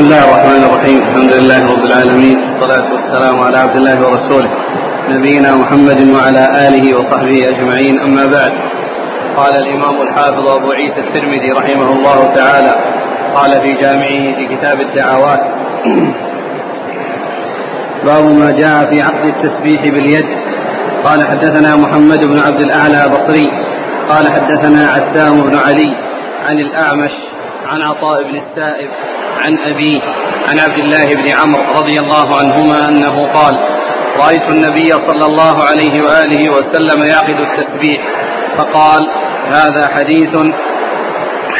بسم الله الرحمن الرحيم. الحمد لله رب العالمين. والصلاة والسلام على عبد الله ورسوله نبينا محمد وعلى آله وصحبه أجمعين. أما بعد قال الإمام الحافظ أبو عيسى الترمذي رحمه الله تعالى قال في جامعه في كتاب الدعوات باب ما جاء في عقد التسبيح باليد. قال حدثنا محمد بن عبد الأعلى بصري. قال حدثنا عتام بن علي عن الأعمش عن عطاء بن السائب عن أبيه عن عبد الله بن عمرو رضي الله عنهما أنه قال رأيت النبي صلى الله عليه وآله وسلم يعقد التسبيح فقال هذا حديث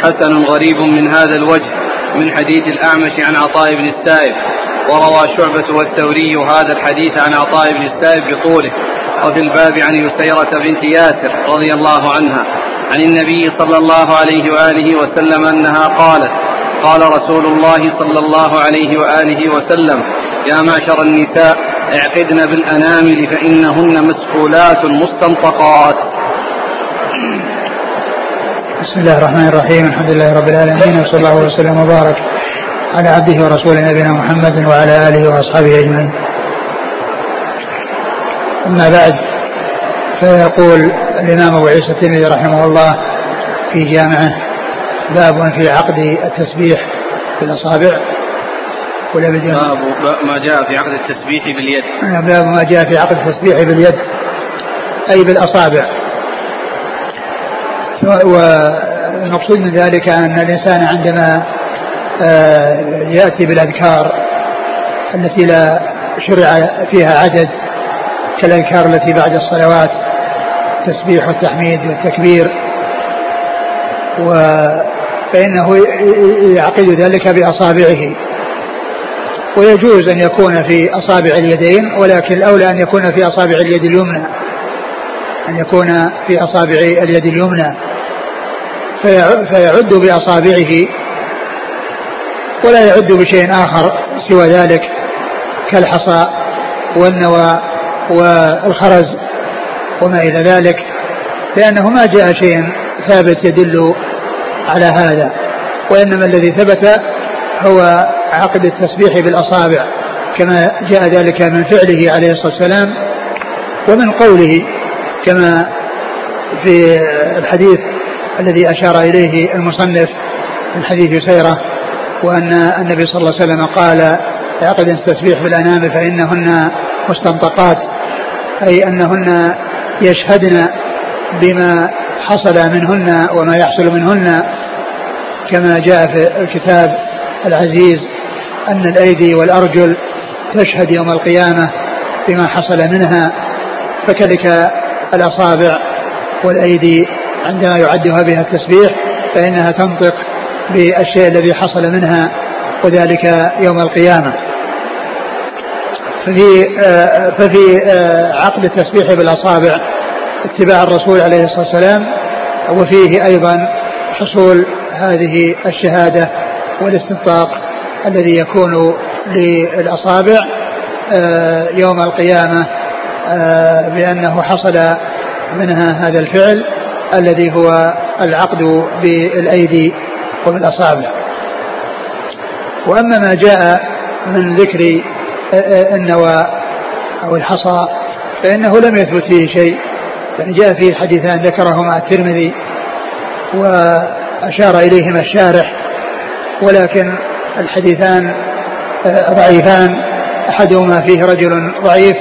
حسن غريب من هذا الوجه من حديث الأعمش عن عطاء بن السائب وروى شعبة والثوري هذا الحديث عن عطاء بن السائب بطوله وفي الباب عن يسيرة بنت ياسر رضي الله عنها عن النبي صلى الله عليه وآله وسلم أنها قالت قال رسول الله صلى الله عليه وآله وسلم يا معشر النساء اعقدن بالأنامل فإنهن مسؤولات مستنطقات بسم الله الرحمن الرحيم الحمد لله رب العالمين وصلى الله وسلم وبارك على عبده ورسوله نبينا محمد وعلى آله وأصحابه أجمعين. أما بعد فيقول الإمام أبو عيسى الترمذي رحمه الله في جامعه باب في عقد التسبيح بالاصابع ولا باب ما جاء في عقد التسبيح باليد. باب ما جاء في عقد التسبيح باليد أي بالأصابع. والمقصود من ذلك أن الإنسان عندما آه، يأتي بالأذكار التي لا شرع فيها عدد كالأذكار التي بعد الصلوات التسبيح والتحميد والتكبير. و فإنه يعقد ذلك بأصابعه. ويجوز أن يكون في أصابع اليدين ولكن الأولى أن يكون في أصابع اليد اليمنى. أن يكون في أصابع اليد اليمنى. فيعد بأصابعه ولا يعد بشيء آخر سوى ذلك كالحصى والنوى والخرز. وما إلى ذلك لأنه ما جاء شيء ثابت يدل على هذا وإنما الذي ثبت هو عقد التسبيح بالأصابع كما جاء ذلك من فعله عليه الصلاة والسلام ومن قوله كما في الحديث الذي أشار إليه المصنف من حديث يسيرة وأن النبي صلى الله عليه وسلم قال عقد التسبيح بالأنام فإنهن مستنطقات أي أنهن يشهدن بما حصل منهن وما يحصل منهن كما جاء في الكتاب العزيز أن الأيدي والأرجل تشهد يوم القيامة بما حصل منها فكذلك الأصابع والأيدي عندما يعدها بها التسبيح فإنها تنطق بالشيء الذي حصل منها وذلك يوم القيامة. ففي ففي عقد التسبيح بالأصابع اتباع الرسول عليه الصلاة والسلام وفيه أيضا حصول هذه الشهادة والاستنطاق الذي يكون للأصابع آه، يوم القيامة آه، بأنه حصل منها هذا الفعل الذي هو العقد بالأيدي وبالأصابع وأما ما جاء من ذكر آه، النوى أو الحصى فإنه لم يثبت فيه شيء. يعني جاء فيه حديثان ذكرهما الترمذي وأشار إليهما الشارح ولكن الحديثان آه، ضعيفان أحدهما فيه رجل ضعيف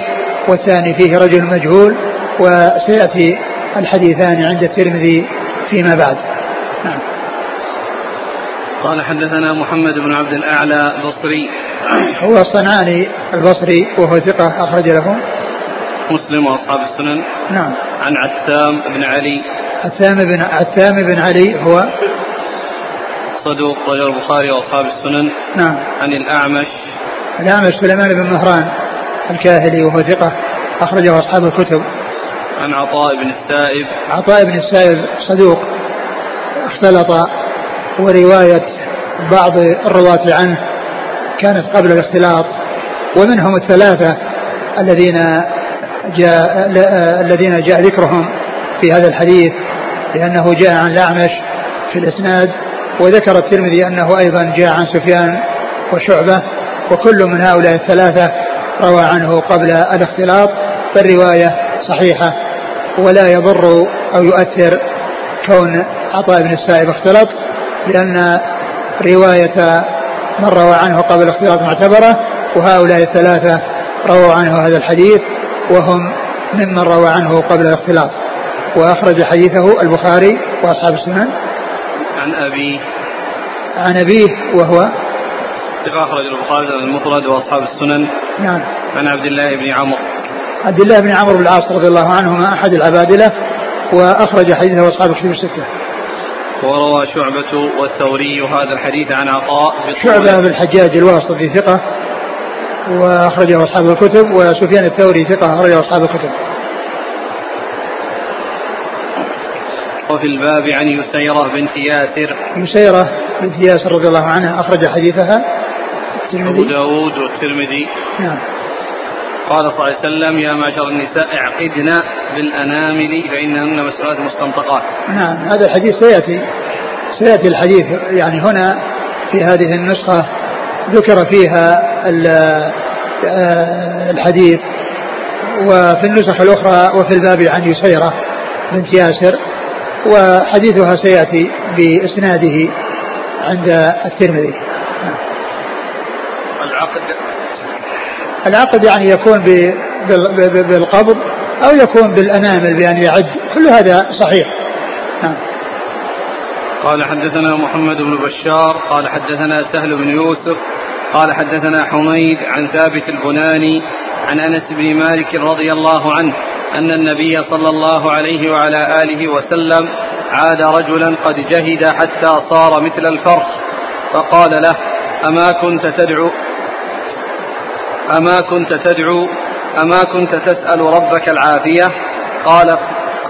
والثاني فيه رجل مجهول وسيأتي الحديثان عند الترمذي فيما بعد. نعم. قال حدثنا محمد بن عبد الأعلى البصري هو الصنعاني البصري وهو ثقة أخرج له. مسلم وأصحاب السنن. نعم. عن عتام بن علي. عتام بن عتام بن علي هو صدوق رجل البخاري وأصحاب السنن. نعم. عن الأعمش. الأعمش سليمان بن مهران الكاهلي وهو ثقة أخرجه أصحاب الكتب. عن عطاء بن السائب. عطاء بن السائب صدوق. اختلط ورواية بعض الرواة عنه. كانت قبل الاختلاط. ومنهم الثلاثة الذين جاء الذين جاء ذكرهم في هذا الحديث لأنه جاء عن الأعمش في الإسناد وذكر الترمذي أنه أيضا جاء عن سفيان وشعبة وكل من هؤلاء الثلاثة روى عنه قبل الاختلاط فالرواية صحيحة ولا يضر أو يؤثر كون عطاء بن السائب اختلط لأن رواية من روى عنه قبل الاختلاط معتبرة وهؤلاء الثلاثة رووا عنه هذا الحديث وهم ممن روى عنه قبل الاختلاط. وأخرج حديثه البخاري وأصحاب السنن. عن أبيه عن أبيه وهو ثقة أخرج البخاري المفرد وأصحاب السنن. نعم. عن عبد الله بن عمرو. عبد الله بن عمرو بن العاص رضي الله عنهما أحد العبادلة وأخرج حديثه أصحاب الكتب الستة. وروى شعبة والثوري هذا الحديث عن عطاء شعبة بن الحجاج الواسطي ثقة وأخرجه أصحاب الكتب وسفيان الثوري ثقة أخرجه أصحاب الكتب. وفي الباب عن يسيرة بنت ياسر. يسيرة بنت ياسر رضي الله عنها أخرج حديثها. الترمذي. أبو داود والترمذي. نعم. قال صلى الله عليه وسلم يا معشر النساء اعقدن بالأنامل فإنهن مسؤولات مستنطقات. نعم. هذا الحديث سيأتي سيأتي الحديث يعني هنا في هذه النسخة ذكر فيها الحديث وفي النسخ الأخرى وفي الباب عن يسيرة بنت ياسر وحديثها سيأتي بإسناده عند الترمذي. العقد. العقد يعني يكون بالقبض أو يكون بالأنامل بأن يعد. كل هذا صحيح. نعم. قال حدثنا محمد بن بشار قال حدثنا سهل بن يوسف قال حدثنا حميد عن ثابت البناني عن أنس بن مالك رضي الله عنه أن النبي صلى الله عليه وعلى آله وسلم عاد رجلا قد جهد حتى صار مثل الفرخ فقال له أما كنت تدعو؟ أما كنت تدعو؟ أما كنت تسأل ربك العافية؟ قال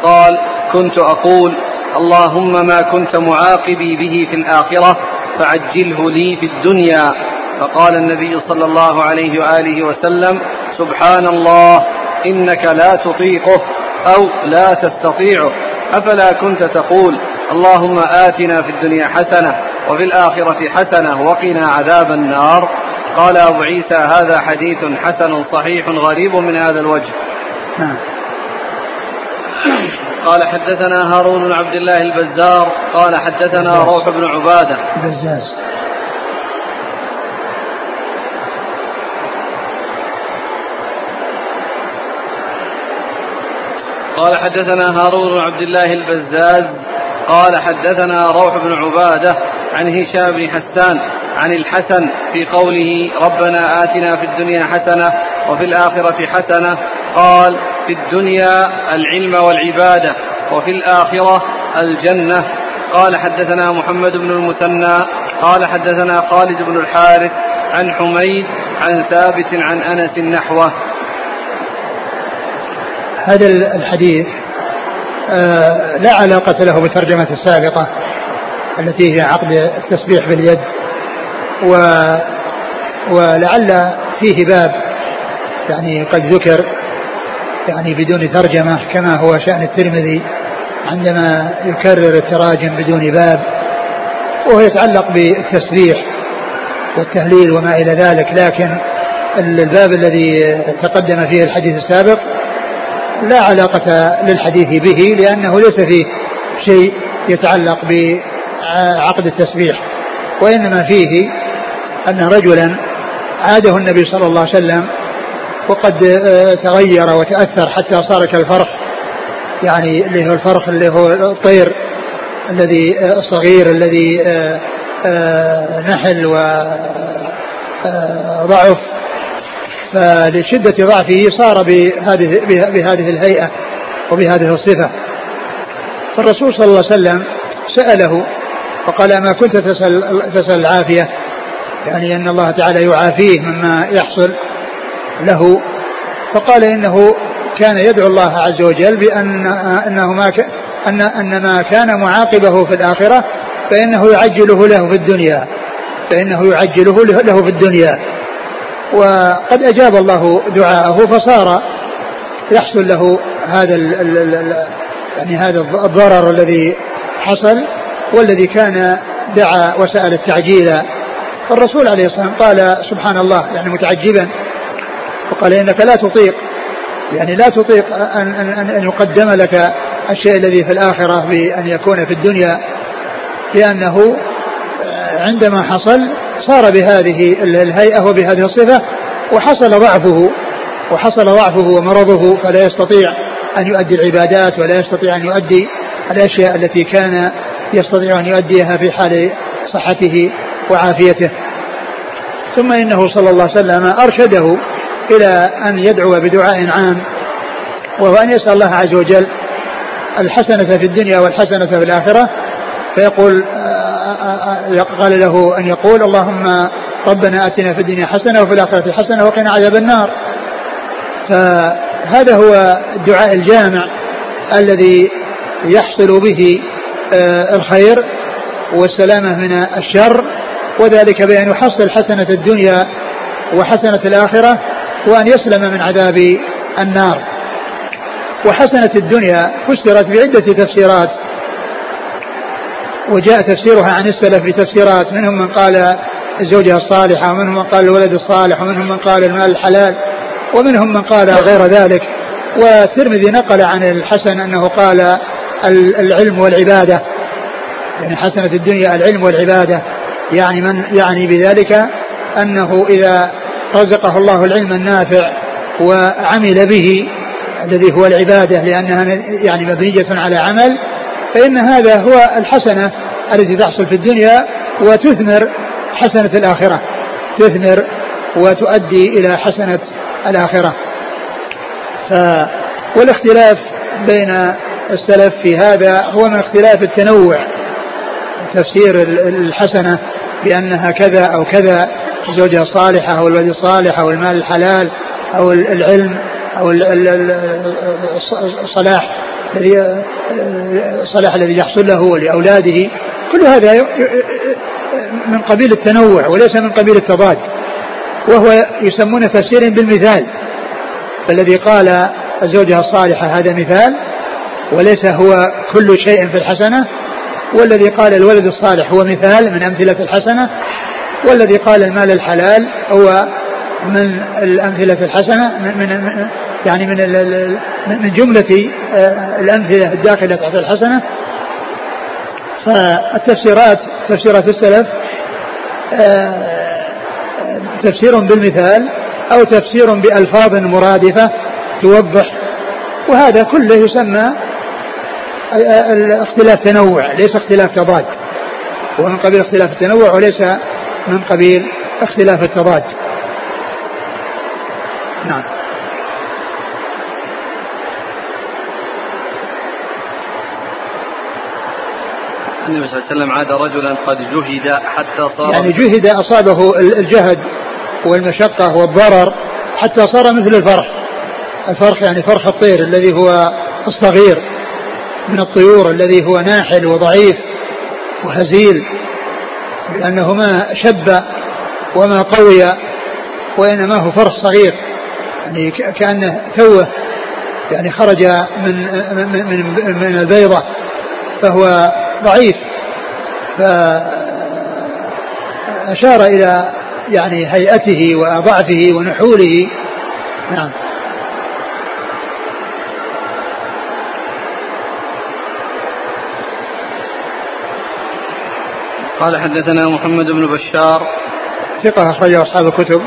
قال كنت أقول اللهم ما كنت معاقبي به في الآخرة فعجله لي في الدنيا. فقال النبي صلى الله عليه وآله وسلم سبحان الله إنك لا تطيقه أو لا تستطيعه. أفلا كنت تقول اللهم آتنا في الدنيا حسنة وفي الآخرة حسنة وقنا عذاب النار. قال أبو عيسى هذا حديث حسن صحيح غريب من هذا الوجه. نعم. قال حدثنا هارون بن عبد الله البزار قال حدثنا روح بن عبادة. بزاز. قال حدثنا هارون بن عبد الله البزاز قال حدثنا روح بن عبادة عن هشام بن حسان عن الحسن في قوله ربنا آتنا في الدنيا حسنة وفي الآخرة حسنة. قال في الدنيا العلم والعبادة وفي الآخرة الجنة. قال حدثنا محمد بن المثنى قال حدثنا خالد بن الحارث عن حميد عن ثابت عن أنس نحوه. هذا الحديث آه، لا علاقة له بالترجمة السابقة التي هي عقد التسبيح باليد. و ولعل فيه باب يعني قد ذكر يعني بدون ترجمة كما هو شأن الترمذي عندما يكرر التراجم بدون باب وهو يتعلق بالتسبيح والتهليل وما إلى ذلك. لكن الباب الذي تقدم فيه الحديث السابق لا علاقة للحديث به لأنه ليس فيه شيء يتعلق بعقد التسبيح وإنما فيه أن رجلا عاده النبي صلى الله عليه وسلم وقد آه، تغير وتأثر حتى صار كالفرخ يعني اللي هو الفرخ اللي هو الطير الذي آه، الصغير الذي آه، نحل وضعف فلشدة ضعفه صار بهذه بهذه الهيئة وبهذه الصفة. فالرسول صلى الله عليه وسلم سأله فقال ما كنت تسأل تسأل العافية؟ يعني أن الله تعالى يعافيه مما يحصل له. فقال إنه كان يدعو الله عز وجل بأن أنه ما أن أن ما كان معاقبه في الآخرة فإنه يعجله له في الدنيا. فإنه يعجله له في الدنيا. وقد أجاب الله دعاءه فصار يحصل له هذا ال ال ال يعني هذا الضرر الذي حصل والذي كان دعا وسأل التعجيل. الرسول عليه الصلاة والسلام قال سبحان الله يعني متعجبا وقال إنك لا تطيق يعني لا تطيق أن, أن, أن يقدم لك الشيء الذي في الآخرة بأن يكون في الدنيا لأنه عندما حصل صار بهذه الهيئة وبهذه الصفة وحصل ضعفه وحصل ضعفه ومرضه فلا يستطيع أن يؤدي العبادات ولا يستطيع أن يؤدي الأشياء التي كان يستطيع أن يؤديها في حال صحته وعافيته. ثم إنه صلى الله عليه وسلم أرشده إلى أن يدعو بدعاء عام وهو أن يسأل الله عز وجل الحسنة في الدنيا والحسنة في الآخرة فيقول قال له أن يقول اللهم ربنا آتنا في الدنيا حسنة وفي الآخرة حسنة وقنا عذاب النار. فهذا هو الدعاء الجامع الذي يحصل به آه، الخير والسلامة من الشر وذلك بأن يحصل حسنة الدنيا وحسنة الآخرة وأن يسلم من عذاب النار. وحسنة الدنيا فسرت بعدة تفسيرات وجاء تفسيرها عن السلف بتفسيرات منهم من قال الزوجة الصالحة ومنهم من قال الولد الصالح ومنهم من قال المال الحلال ومنهم من قال غير ذلك. والترمذي نقل عن الحسن أنه قال العلم والعبادة. يعني حسنة الدنيا العلم والعبادة. يعني من يعني بذلك أنه إذا رزقه الله العلم النافع وعمل به الذي هو العبادة لأنها يعني مبنية على عمل فإن هذا هو الحسنة التي تحصل في الدنيا وتثمر حسنة الآخرة. تثمر وتؤدي إلى حسنة الآخرة. ف والاختلاف بين السلف في هذا هو من اختلاف التنوع. تفسير الحسنة بأنها كذا أو كذا الزوجة الصالحة أو الولد الصالح أو المال الحلال أو العلم أو الصلاح. الذي الصلاح الذي يحصل له ولأولاده. كل هذا من قبيل التنوع وليس من قبيل التضاد. وهو يسمونه تفسير بالمثال. فالذي قال الزوجة الصالحة هذا مثال وليس هو كل شيء في الحسنة. والذي قال الولد الصالح هو مثال من أمثلة الحسنة. والذي قال المال الحلال هو من الأمثلة الحسنة من, من يعني من من جملة آه، الأمثلة الداخلة تحت الحسنة. فالتفسيرات تفسيرات السلف آه، تفسير بالمثال أو تفسير بألفاظ مرادفة توضح. وهذا كله يسمى آه، اختلاف تنوع ليس اختلاف تضاد. هو من قبيل اختلاف التنوع وليس من قبيل اختلاف التضاد. نعم. النبي صلى الله عليه وسلم عاد رجلا قد جهد حتى صار يعني جهد أصابه الجهد والمشقة والضرر حتى صار مثل الفرخ الفرخ يعني فرخ الطير الذي هو الصغير من الطيور الذي هو ناحل وضعيف وهزيل لأنه ما شب وما قوي وإنما هو فرخ صغير. يعني كأنه توه يعني خرج من من من, من البيضة فهو ضعيف. فأشار إلى يعني هيئته وضعفه ونحوله. نعم. قال حدثنا محمد بن بشار. ثقة أخرجه أصحاب الكتب.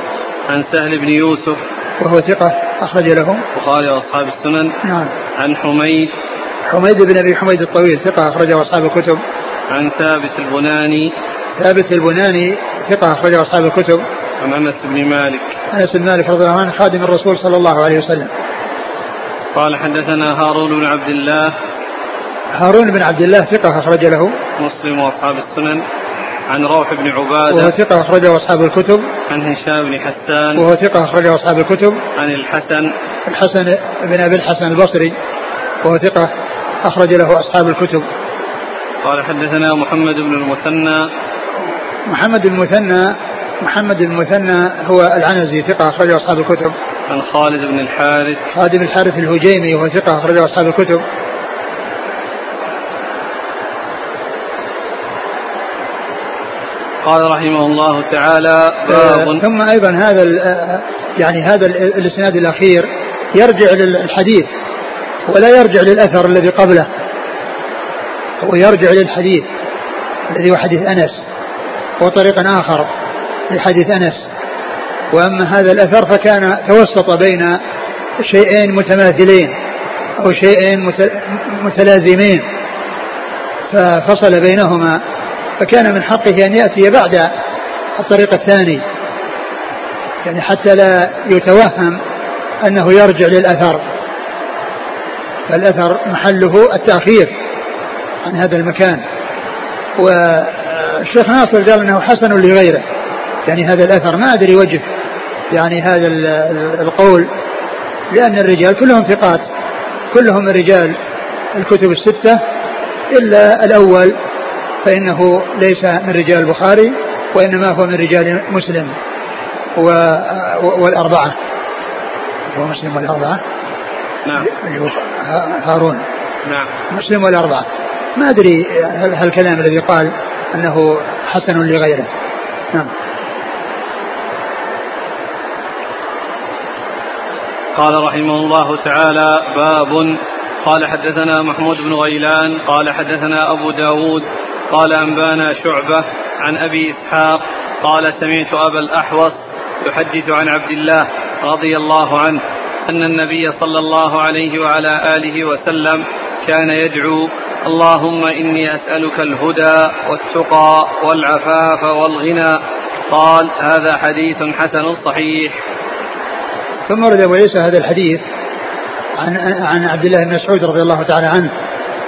عن سهل بن يوسف. وهو ثقة أخرج له. البخاري وأصحاب السنن. نعم. عن حميد. حميد بن أبي حميد الطويل ثقة أخرجه أصحاب الكتب. عن ثابت البناني. ثابت البناني ثقة أخرجه أصحاب الكتب. عن أنس بن مالك. أنس بن مالك رضي الله عنه خادم الرسول صلى الله عليه وسلم. قال حدثنا هارون بن عبد الله. هارون بن عبد الله ثقة أخرج له. مسلم وأصحاب السنن. عن روح بن عبادة. وهو ثقة أخرجه أصحاب الكتب. عن هشام بن حسان. وهو ثقة أخرجه أصحاب الكتب. عن الحسن. الحسن بن أبي الحسن البصري. وهو ثقة أخرج له أصحاب الكتب. قال حدثنا محمد بن المثنى. محمد المثنى محمد المثنى هو العنزي ثقة أخرجه أصحاب الكتب. عن خالد بن الحارث. خالد بن الحارث الهجيمي وهو ثقة أخرجه أصحاب الكتب. قال رحمه الله تعالى باب ثم أيضا هذا يعني هذا الإسناد الأخير يرجع للحديث ولا يرجع للأثر الذي قبله هو يرجع للحديث الذي هو حديث أنس وطريق آخر لحديث أنس. وأما هذا الأثر فكان توسط بين شيئين متماثلين أو شيئين متلازمين ففصل بينهما. فكان من حقه أن يأتي بعد الطريق الثاني. يعني حتى لا يتوهم أنه يرجع للأثر. فالأثر محله التأخير عن هذا المكان. والشيخ ناصر قال أنه حسن لغيره. يعني هذا الأثر ما أدري وجه. يعني هذا القول. لأن الرجال كلهم ثقات. كلهم رجال الكتب الستة. إلا الأول فإنه ليس من رجال البخاري وإنما هو من رجال مسلم و والأربعة. هو مسلم والأربعة؟ نعم. هارون. نعم. مسلم والأربعة. ما أدري هل الكلام الذي قال أنه حسن لغيره. نعم. قال رحمه الله تعالى باب. قال حدثنا محمود بن غيلان قال حدثنا أبو داود قال أنبانا شعبة عن أبي إسحاق قال سمعت أبا الأحوص يحدث عن عبد الله رضي الله عنه أن النبي صلى الله عليه وعلى آله وسلم كان يدعو اللهم إني أسألك الهدى والتقى والعفاف والغنى. قال هذا حديث حسن صحيح. ثم ورد أبو عيسى هذا الحديث عن عن عبد الله بن مسعود رضي الله تعالى عنه.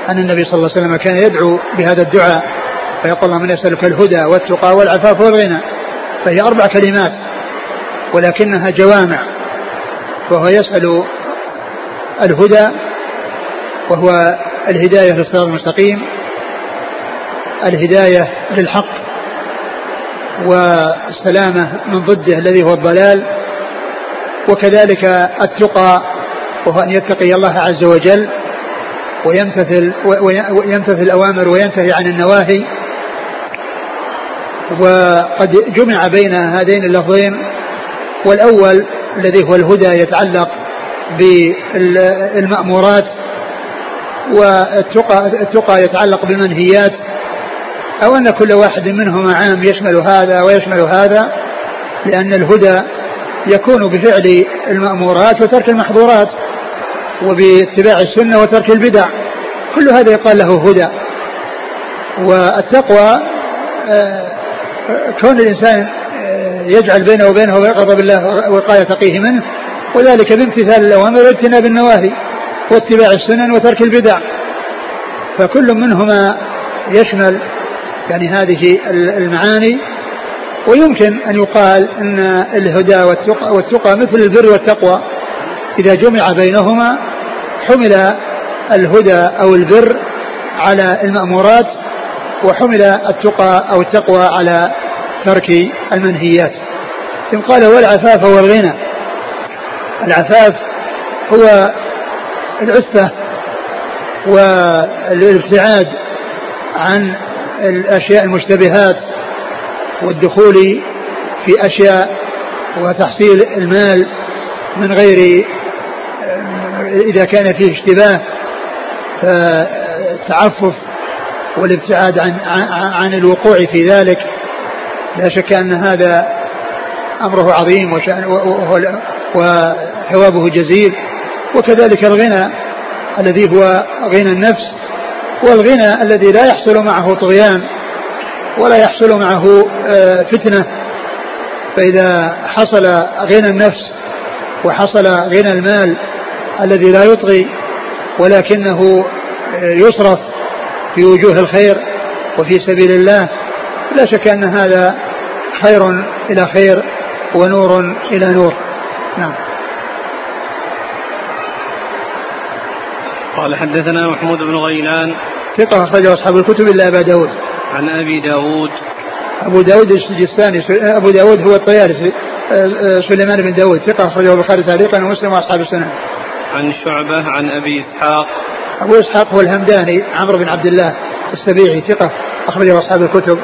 أن النبي صلى الله عليه وسلم كان يدعو بهذا الدعاء فيقول اللهم يسألك الهدى والتقى والعفاف والغنى فهي أربع كلمات ولكنها جوامع وهو يسأل الهدى وهو الهداية للصراط المستقيم الهداية للحق والسلامة من ضده الذي هو الضلال وكذلك التقى وهو أن يتقي الله عز وجل ويمتثل ويمتثل الأوامر وينتهي عن النواهي. وقد جمع بين هذين اللفظين والأول الذي هو الهدى يتعلق بالمأمورات والتقى التقى يتعلق بالمنهيات أو أن كل واحد منهما عام يشمل هذا ويشمل هذا لأن الهدى يكون بفعل المأمورات وترك المحظورات. وباتباع السنة وترك البدع. كل هذا يقال له هدى. والتقوى آه، كون الإنسان آه، يجعل بينه وبينه غضب الله وقاية تقيه منه وذلك بامتثال الأوامر واجتناب النواهي واتباع السنن وترك البدع. فكل منهما يشمل يعني هذه المعاني. ويمكن أن يقال أن الهدى والتقى, والتقى مثل البر والتقوى. إذا جمع بينهما حمل الهدى أو البر على المأمورات وحمل التقى أو التقوى على ترك المنهيات. ثم قال والعفاف والغنى العفاف هو العفة والابتعاد عن الأشياء المشتبهات والدخول في أشياء وتحصيل المال من غير إذا كان فيه اشتباه فالتعفف والابتعاد عن عن الوقوع في ذلك لا شك أن هذا أمره عظيم وثوابه جزيل. وكذلك الغنى الذي هو غنى النفس والغنى الذي لا يحصل معه طغيان ولا يحصل معه آه، فتنة. فإذا حصل غنى النفس وحصل غنى المال الذي لا يطغي ولكنه آه، يصرف في وجوه الخير وفي سبيل الله لا شك أن هذا خير إلى خير ونور إلى نور. نعم. قال حدثنا محمود بن غيلان. ثقة أخرجه أصحاب الكتب إلا أبا داود. عن أبي داود. أبو داود السجستاني أبو داود هو الطيالسي آه، آه، سليمان بن داود. ثقة أخرجه البخاري تعليقا ومسلم وأصحاب السنة. عن شعبة عن أبي إسحاق. أبو إسحاق هو الهمداني عمرو بن عبد الله السبيعي ثقة أخرجه أصحاب الكتب.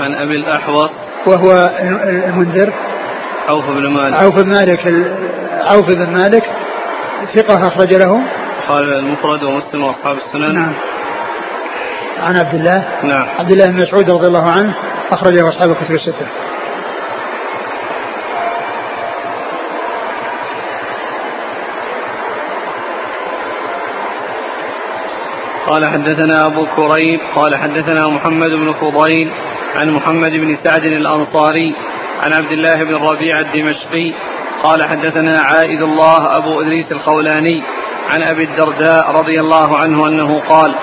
عن أبي الأحوص. وهو المنذر. عوف بن مالك. عوف بن مالك عوف بن مالك ثقة أخرج له. قال المفرد ومسلم وأصحاب السنن. نعم. عن عبد الله. نعم. عبد الله بن مسعود رضي الله عنه أخرجه أصحاب الكتب الستة. قال حدثنا أبو كريب قال حدثنا محمد بن فضيل عن محمد بن سعد الأنصاري عن عبد الله بن الربيع الدمشقي قال حدثنا عائد الله أبو إدريس الخولاني عن أبي الدرداء رضي الله عنه أنه قال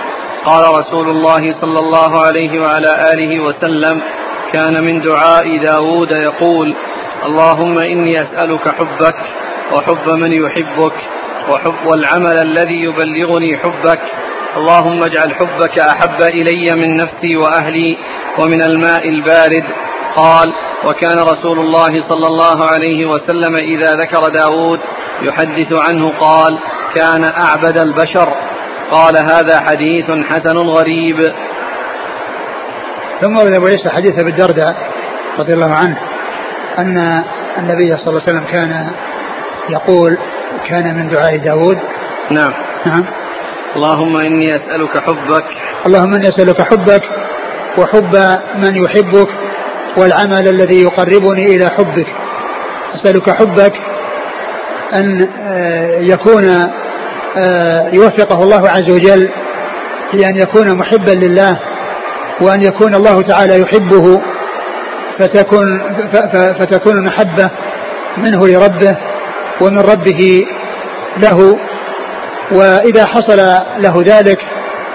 قال رسول الله صلى الله عليه وعلى آله وسلم كان من دعاء داود يقول اللهم إني أسألك حبك وحب من يحبك وحب والعمل الذي يبلغني حبك اللهم اجعل حبك أحب إلي من نفسي وأهلي ومن الماء البارد. قال وكان رسول الله صلى الله عليه وسلم إذا ذكر داود يحدث عنه قال كان أعبد البشر. قال هذا حديث حسن غريب. ثم ورد أبو عيسى حديث أبي الدرداء رضي الله عنه أن النبي صلى الله عليه وسلم كان يقول كان من دعاء داود. نعم. نعم. اللهم إني أسألك حبك. اللهم إني أسألك حبك وحب من يحبك والعمل الذي يقربني إلى حبك. أسألك حبك أن آه، يكون آه، يوفقه الله عز وجل لأن يكون محبا لله وأن يكون الله تعالى يحبه فتكون فتكون المحبة منه لربه ومن ربه له. وإذا حصل له ذلك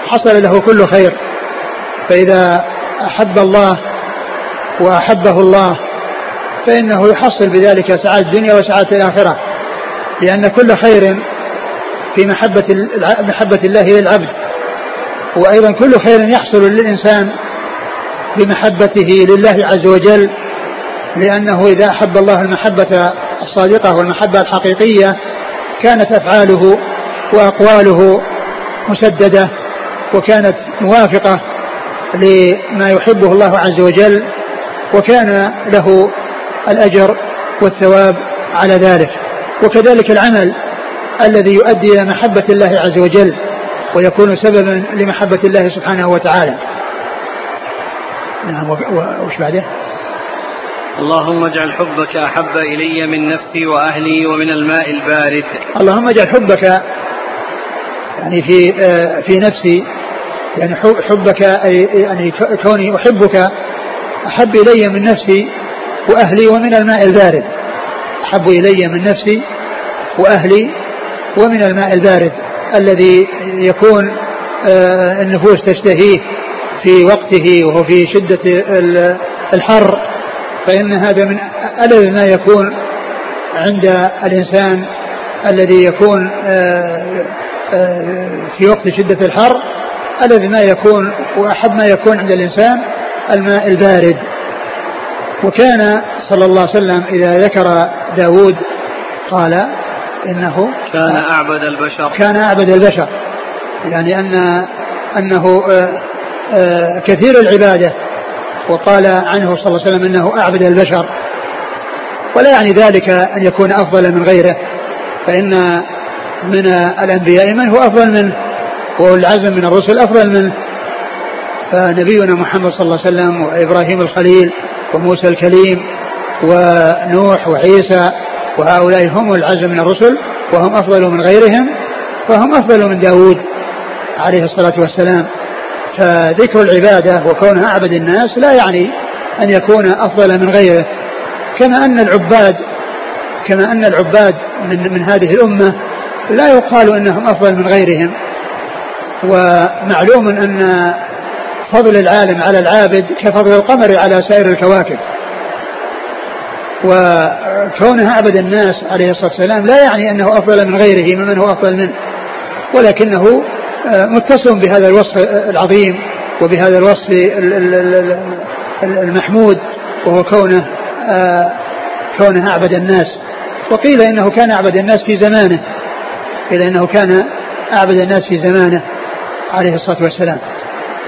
حصل له كل خير. فإذا أحب الله وأحبه الله فإنه يحصل بذلك سعادة الدنيا وسعادة الآخرة. لأن كل خير في محبة محبة الله للعبد. وأيضا كل خير يحصل للإنسان بمحبته لله عز وجل لأنه إذا أحب الله المحبة الصادقة والمحبة الحقيقية كانت أفعاله وأقواله مسددة وكانت موافقة لما يحبه الله عز وجل وكان له الأجر والثواب على ذلك. وكذلك العمل الذي يؤدي إلى محبة الله عز وجل ويكون سببا لمحبة الله سبحانه وتعالى. نعم وش بعده؟ اللهم اجعل حبك أحب إلي من نفسي وأهلي ومن الماء البارد. اللهم اجعل حبك يعني في آه، في نفسي يعني حبك يعني كوني أحبك أحب إلي من نفسي وأهلي ومن الماء البارد. أحب إلي من نفسي وأهلي ومن الماء البارد الذي يكون آه، النفوس تشتهيه في وقته وهو في شدة الحر. فإن هذا من ألذ ما يكون عند الإنسان الذي يكون آه، في وقت شدة الحر الذي ما يكون وأحب ما يكون عند الإنسان الماء البارد. وكان صلى الله عليه وسلم إذا ذكر داود قال إنه كان أعبد البشر. كان أعبد البشر. يعني أن أنه آه، آه، كثير العبادة. وقال عنه صلى الله عليه وسلم أنه أعبد البشر. ولا يعني ذلك أن يكون أفضل من غيره. فإن من الأنبياء من هو أفضل منه؟ والعزم من الرسل أفضل منه. فنبينا محمد صلى الله عليه وسلم وإبراهيم الخليل وموسى الكليم ونوح وعيسى وهؤلاء هم العزم من الرسل وهم أفضل من غيرهم وهم أفضل من داود عليه الصلاة والسلام. فذكر العبادة وكونها أعبد الناس لا يعني أن يكون أفضل من غيره. كما أن العباد كما أن العباد من, من هذه الأمة لا يقال أنهم أفضل من غيرهم. ومعلوم أن فضل العالم على العابد كفضل القمر على سائر الكواكب. وكونه أعبد الناس عليه الصلاة والسلام لا يعني أنه أفضل من غيره ممن هو أفضل منه. ولكنه آه، متصل بهذا الوصف العظيم وبهذا الوصف المحمود وهو كونه آه، كونه أعبد الناس. وقيل إنه كان أعبد الناس في زمانه. قيل إنه كان أعبد الناس في زمانه عليه الصلاة والسلام.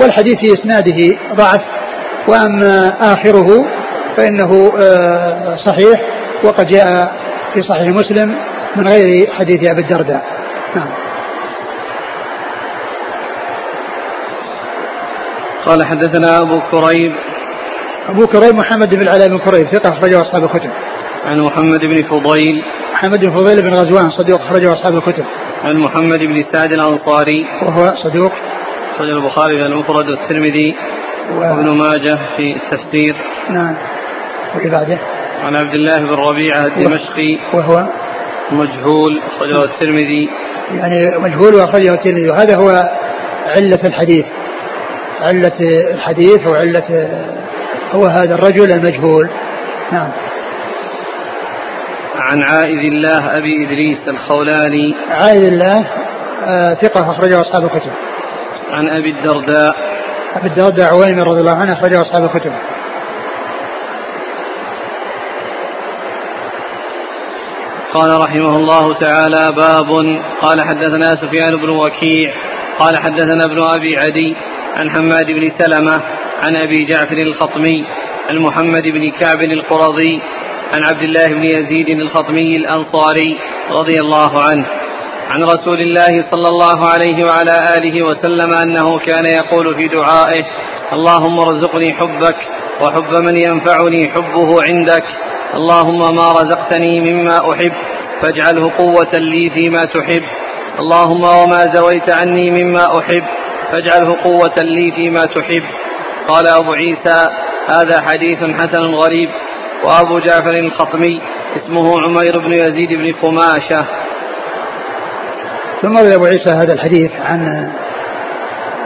والحديث في إسناده ضعف وأما آخره فإنه آه، صحيح وقد جاء في صحيح مسلم من غير حديث أبي الدرداء. نعم. قال حدثنا أبو كريب. أبو كريب محمد بن العلاء بن كريب ثقة أخرجه أصحاب الكتب. عن محمد بن فضيل. محمد بن فضيل بن غزوان صديق أخرجه أصحاب الكتب. عن محمد بن سعد الأنصاري. وهو صدوق أخرج البخاري في المفرد والترمذي. و... وابن ماجه في التفسير. نعم. واللي بعده. عن عبد الله بن ربيعة الدمشقي. وهو مجهول أخرجه الترمذي. يعني مجهول وأخرجه الترمذي. وهذا هو علة الحديث. علة الحديث وعلة هو هذا الرجل المجهول. نعم. عن عائذ الله أبي إدريس الخولاني. عائذ الله آه ثقة أخرجه أصحاب الكتب. عن أبي الدرداء. أبي الدرداء عويمر رضي الله عنه أخرجه أصحاب الكتب. قال رحمه الله تعالى باب قال حدثنا سفيان بن وكيع قال حدثنا ابن أبي عدي عن حماد بن سلمة عن أبي جعفر الخطمي عن محمد بن كعب القرظي عن عبد الله بن يزيد الخطمي الأنصاري رضي الله عنه. عن رسول الله صلى الله عليه وعلى آله وسلم أنه كان يقول في دعائه اللهم ارزقني حبك وحب من ينفعني حبه عندك. اللهم ما رزقتني مما أحب فاجعله قوة لي فيما تحب. اللهم وما زويت عني مما أحب فاجعله قوة لي فيما تحب. قال أبو عيسى هذا حديث حسن غريب. وأبو جعفر الخطمي اسمه عمير بن يزيد بن قماشة. ثم روي أبو عيسى هذا الحديث عن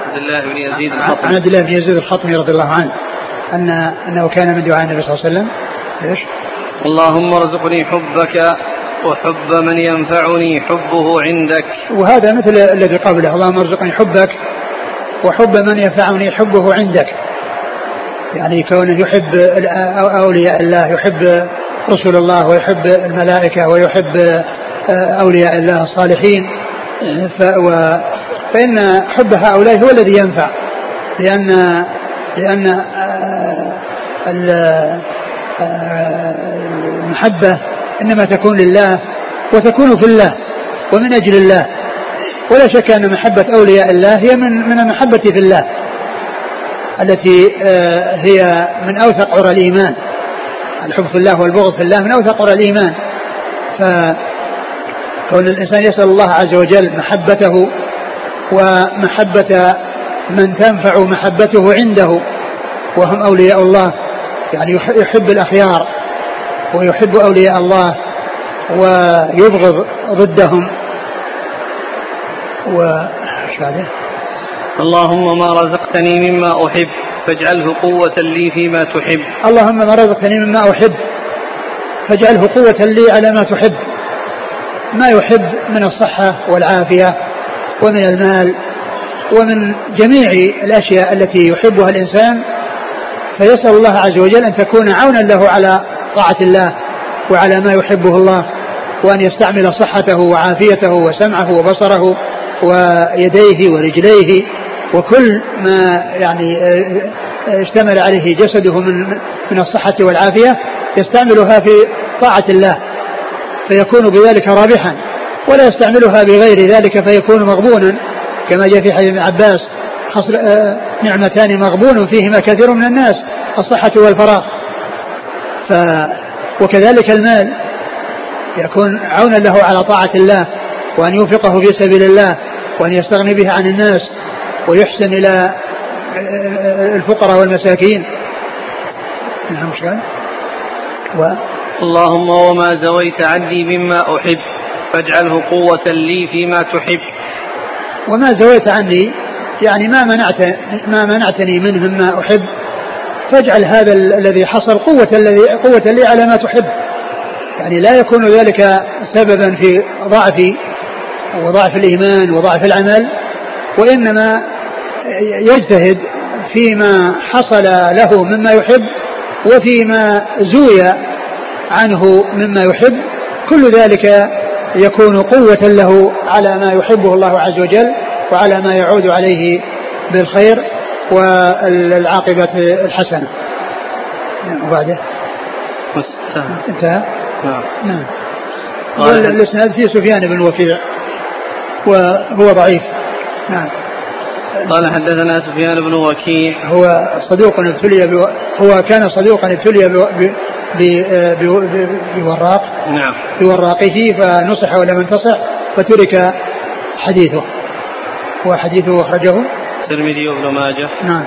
عبد الله بن يزيد الخطمي. عن عبد الله بن يزيد الخطمي رضي الله عنه أن أنه كان من دعاء النبي صلى الله عليه وسلم. إيش؟ اللهم ارزقني حبك وحب من ينفعني حبه عندك. وهذا مثل الذي قبله اللهم ارزقني حبك وحب من ينفعني حبه عندك. يعني كونه يحب أولياء الله يحب رسول الله ويحب الملائكة ويحب آه، أولياء الله الصالحين و فإن حب هؤلاء هو الذي ينفع. لأن لأن آه، آه، المحبة إنما تكون لله وتكون في الله ومن أجل الله. ولا شك أن محبة أولياء الله هي من من المحبة في الله. التي آه، هي من أوثق عرى الإيمان. الحب في الله والبغض في الله من أوثق عرى الإيمان. فكون الإنسان يسأل الله عز وجل محبته ومحبة من تنفع محبته عنده وهم أولياء الله يعني يحب الأخيار ويحب أولياء الله ويبغض ضدهم. و اللهم ما رزقتني مما أحب فاجعله قوة لي فيما تحب. اللهم ما رزقتني مما أحب فاجعله قوة لي على ما تحب. ما يحب من الصحة والعافية ومن المال ومن جميع الأشياء التي يحبها الإنسان. فيسأل الله عز وجل أن تكون عونا له على طاعة الله وعلى ما يحبه الله وأن يستعمل صحته وعافيته وسمعه وبصره. ويديه ورجليه وكل ما يعني آه، آه، اشتمل عليه جسده من من الصحة والعافية يستعملها في طاعة الله فيكون بذلك رابحا ولا يستعملها بغير ذلك فيكون مغبونا كما جاء في حديث ابن عباس آه، نعمتان مغبون فيهما كثير من الناس الصحة والفراغ. ف وكذلك المال يكون عونا له على طاعة الله وأن ينفقه في سبيل الله وأن يستغني به عن الناس ويحسن إلى الفقراء والمساكين. نعم و اللهم وما زويت عني مما أحب فاجعله قوة لي فيما تحب. وما زويت عني يعني ما منعت ما منعتني منه مما أحب فاجعل هذا الذي حصل قوة الذي قوة لي على ما تحب. يعني لا يكون ذلك سببا في ضعفي. وضعف الإيمان وضعف العمل وإنما يجتهد فيما حصل له مما يحب وفيما زوي عنه مما يحب. كل ذلك يكون قوة له على ما يحبه الله عز وجل وعلى ما يعود عليه بالخير والعاقبة الحسنة. نعم وبعده انتهى؟ نعم. نعم. والإسناد فيه سفيان بن وكيع. وهو ضعيف. نعم. قال حدثنا سفيان بن وكيع. هو صدوق ابتلي بو هو كان صدوقا ابتلي بوراق. نعم. بوراقه فنصح ولم ينتصح فترك حديثه. وحديثه أخرجه. الترمذي وابن ماجه. نعم.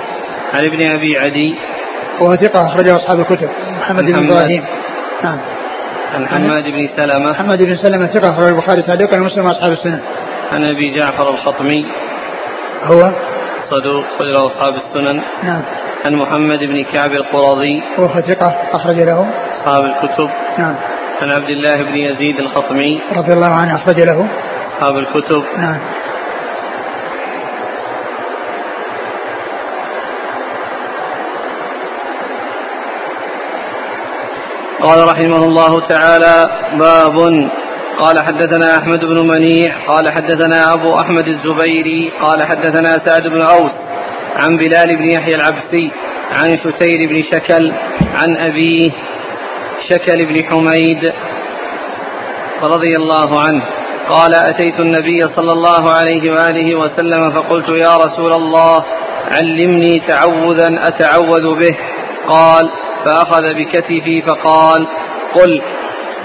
عن ابن أبي عدي. وهو ثقة أخرجه أصحاب الكتب. محمد بن إبراهيم. نعم. عن حماد بن سلمة. حماد بن سلمة ثقة أخرج البخاري تعليقا ومسلم وأصحاب السنة. عن أبي جعفر الخطمي. هو؟ صدوق خرج أصحاب السنن. نعم. عن محمد بن كعب القرظي. وهو ثقة أخرج له؟ أصحاب الكتب. نعم. عن عبد الله بن يزيد الخطمي. رضي الله عنه أخرج له؟ أصحاب الكتب. نعم. قال رحمه الله تعالى باب قال حدثنا أحمد بن منيع قال حدثنا أبو أحمد الزبيري قال حدثنا سعد بن أوس عن بلال بن يحيى العبسي عن شتير بن شكل عن أبيه شكل بن حميد رضي الله عنه. قال أتيت النبي صلى الله عليه وآله وسلم فقلت يا رسول الله علمني تعوذا أتعوذ به. قال فأخذ بكتفي فقال قل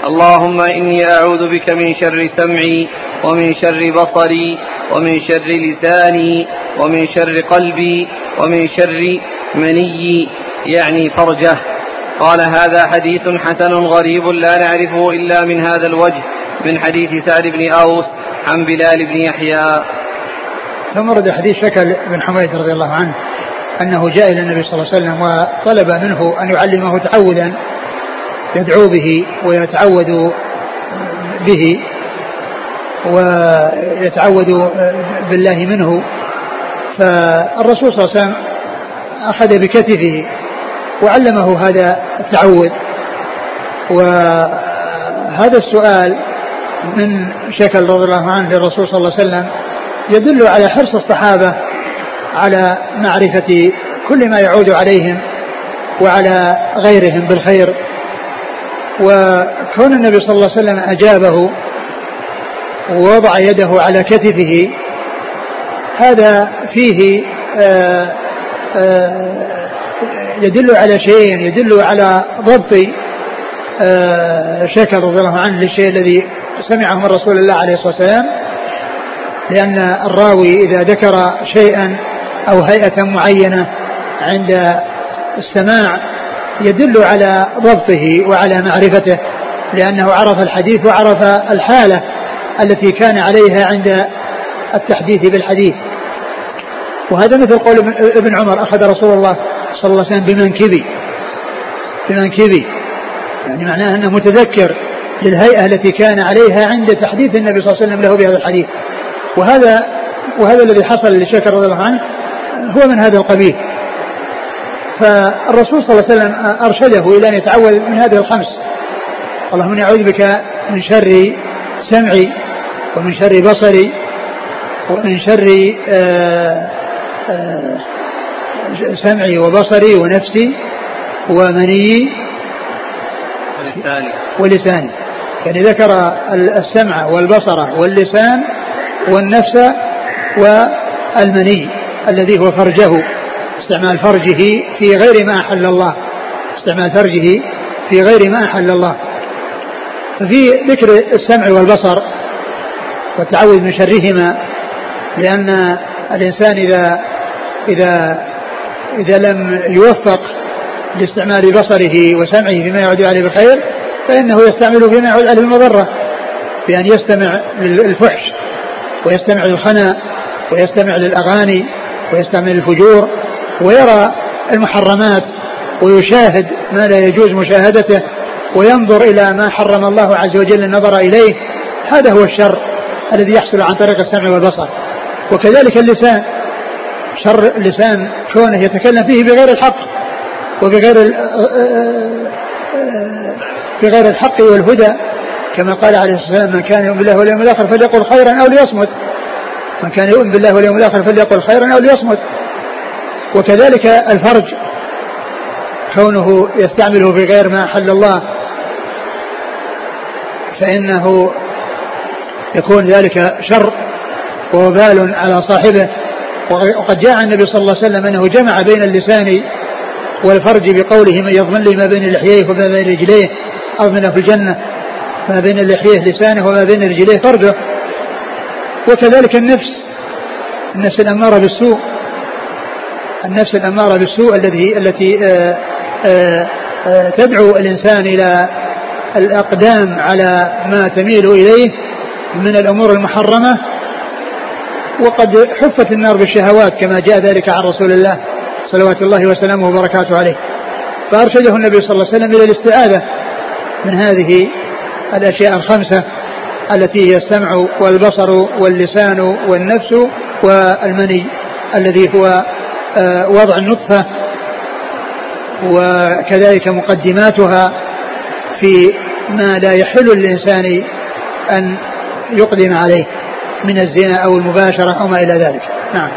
اللهم إني أعوذ بك من شر سمعي ومن شر بصري ومن شر لساني ومن شر قلبي ومن شر مني يعني فرجه. قال هذا حديث حسن غريب لا نعرفه إلا من هذا الوجه من حديث سعد بن أوس عن بلال بن يحيى. ثم ورد حديث شكل بن حميد رضي الله عنه أنه جاء إلى النبي صلى الله عليه وسلم وطلب منه أن يعلمه تعوذا. يدعو به ويتعوذ به ويتعوذ بالله منه. فالرسول صلى الله عليه وسلم أخذ بكتفه وعلمه هذا التعوذ وهذا السؤال من شكل رضي الله عنه للرسول صلى الله عليه وسلم يدل على حرص الصحابة على معرفة كل ما يعود عليهم وعلى غيرهم بالخير. وكون النبي صلى الله عليه وسلم أجابه ووضع يده على كتفه هذا فيه آآ آآ يدل على شيء يدل على ضبط شكل رضي الله عنه للشيء الذي سمعه من رسول الله عليه الصلاة والسلام لأن الراوي إذا ذكر شيئا أو هيئة معينة عند السماع يدل على ضبطه وعلى معرفته لأنه عرف الحديث وعرف الحالة التي كان عليها عند التحديث بالحديث. وهذا مثل قول ابن عمر أخذ رسول الله صلى الله عليه وسلم بمنكبي. بمنكبي. يعني معناه أنه متذكر للهيئة التي كان عليها عند تحديث النبي صلى الله عليه وسلم له بهذا الحديث. وهذا وهذا الذي حصل لشكر رضي الله عنه هو من هذا القبيل. فالرسول صلى الله عليه وسلم أرشده إلى أن يتعوذ من هذه الخمس. اللهم إني أعوذ بك من شر سمعي ومن شر بصري ومن شر آآ آآ سمعي وبصري ونفسي ومني ولساني. ولساني. يعني ذكر السمع والبصر واللسان والنفس والمني الذي هو فرجه. استعمال فرجه في غير ما أحل الله. استعمال فرجه في غير ما أحل الله. ففي ذكر السمع والبصر والتعوذ من شرهما لأن الإنسان إذا إذا إذا لم يوفق لاستعمال بصره وسمعه فيما يعود عليه بالخير فإنه يستعمله فيما يعود عليه بالمضرة. بأن يستمع للفحش ويستمع للخنا ويستمع للأغاني ويستعمل الفجور ويرى المحرمات ويشاهد ما لا يجوز مشاهدته وينظر إلى ما حرم الله عز وجل النظر إليه. هذا هو الشر الذي يحصل عن طريق السمع والبصر. وكذلك اللسان. شر اللسان كونه يتكلم فيه بغير الحق وبغير بغير الحق والهدى. كما قال عليه الصلاة والسلام من كان يؤمن بالله واليوم الآخر فليقل خيرا أو ليصمت. من كان يؤمن بالله واليوم الآخر فليقل خيرا أو ليصمت. وكذلك الفرج كونه يستعمله في غير ما حل الله فإنه يكون ذلك شر ووبال على صاحبه. وقد جاء النبي صلى الله عليه وسلم أنه جمع بين اللسان والفرج بقوله من يضمن لي ما بين لحييه وما بين رجليه أضمنه في الجنة ما بين لحييه لسانه وما بين رجليه فرجه وكذلك النفس النفس الأمارة بالسوء النفس الأمارة بالسوء الذي التي آآ آآ آآ تدعو الإنسان إلى الأقدام على ما تميل إليه من الأمور المحرمة. وقد حفت النار بالشهوات كما جاء ذلك عن رسول الله صلوات الله وسلامه وبركاته عليه. فأرشده النبي صلى الله عليه وسلم إلى الاستعاذة من هذه الأشياء الخمسة التي هي السمع والبصر واللسان والنفس والمني الذي هو آه، وضع النطفة وكذلك مقدماتها في ما لا يحل للإنسان أن يقدم عليه من الزنا أو المباشرة أو ما إلى ذلك. نعم.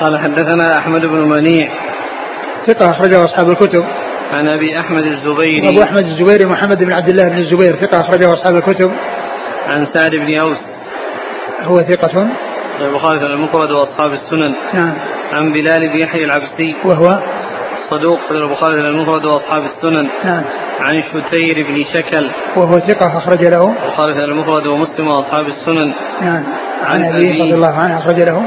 قال حدثنا أحمد بن منيع. ثقة أخرجه أصحاب الكتب. عن أبي أحمد الزبيري. أبو أحمد الزبيري محمد بن عبد الله بن الزبير ثقة أخرجه أصحاب الكتب. عن سعد بن أوس. هو ثقة؟ البخاري في المفرد وأصحاب السنن. نعم. عن بلال بن يحيى العبسي. وهو؟ صدوق في البخاري في المفرد وأصحاب السنن. نعم. عن شتير بن شكل. وهو ثقة أخرج له؟ البخاري في المفرد ومسلم وأصحاب السنن. نعم. عن أبي. رضي الله عنه أخرج له؟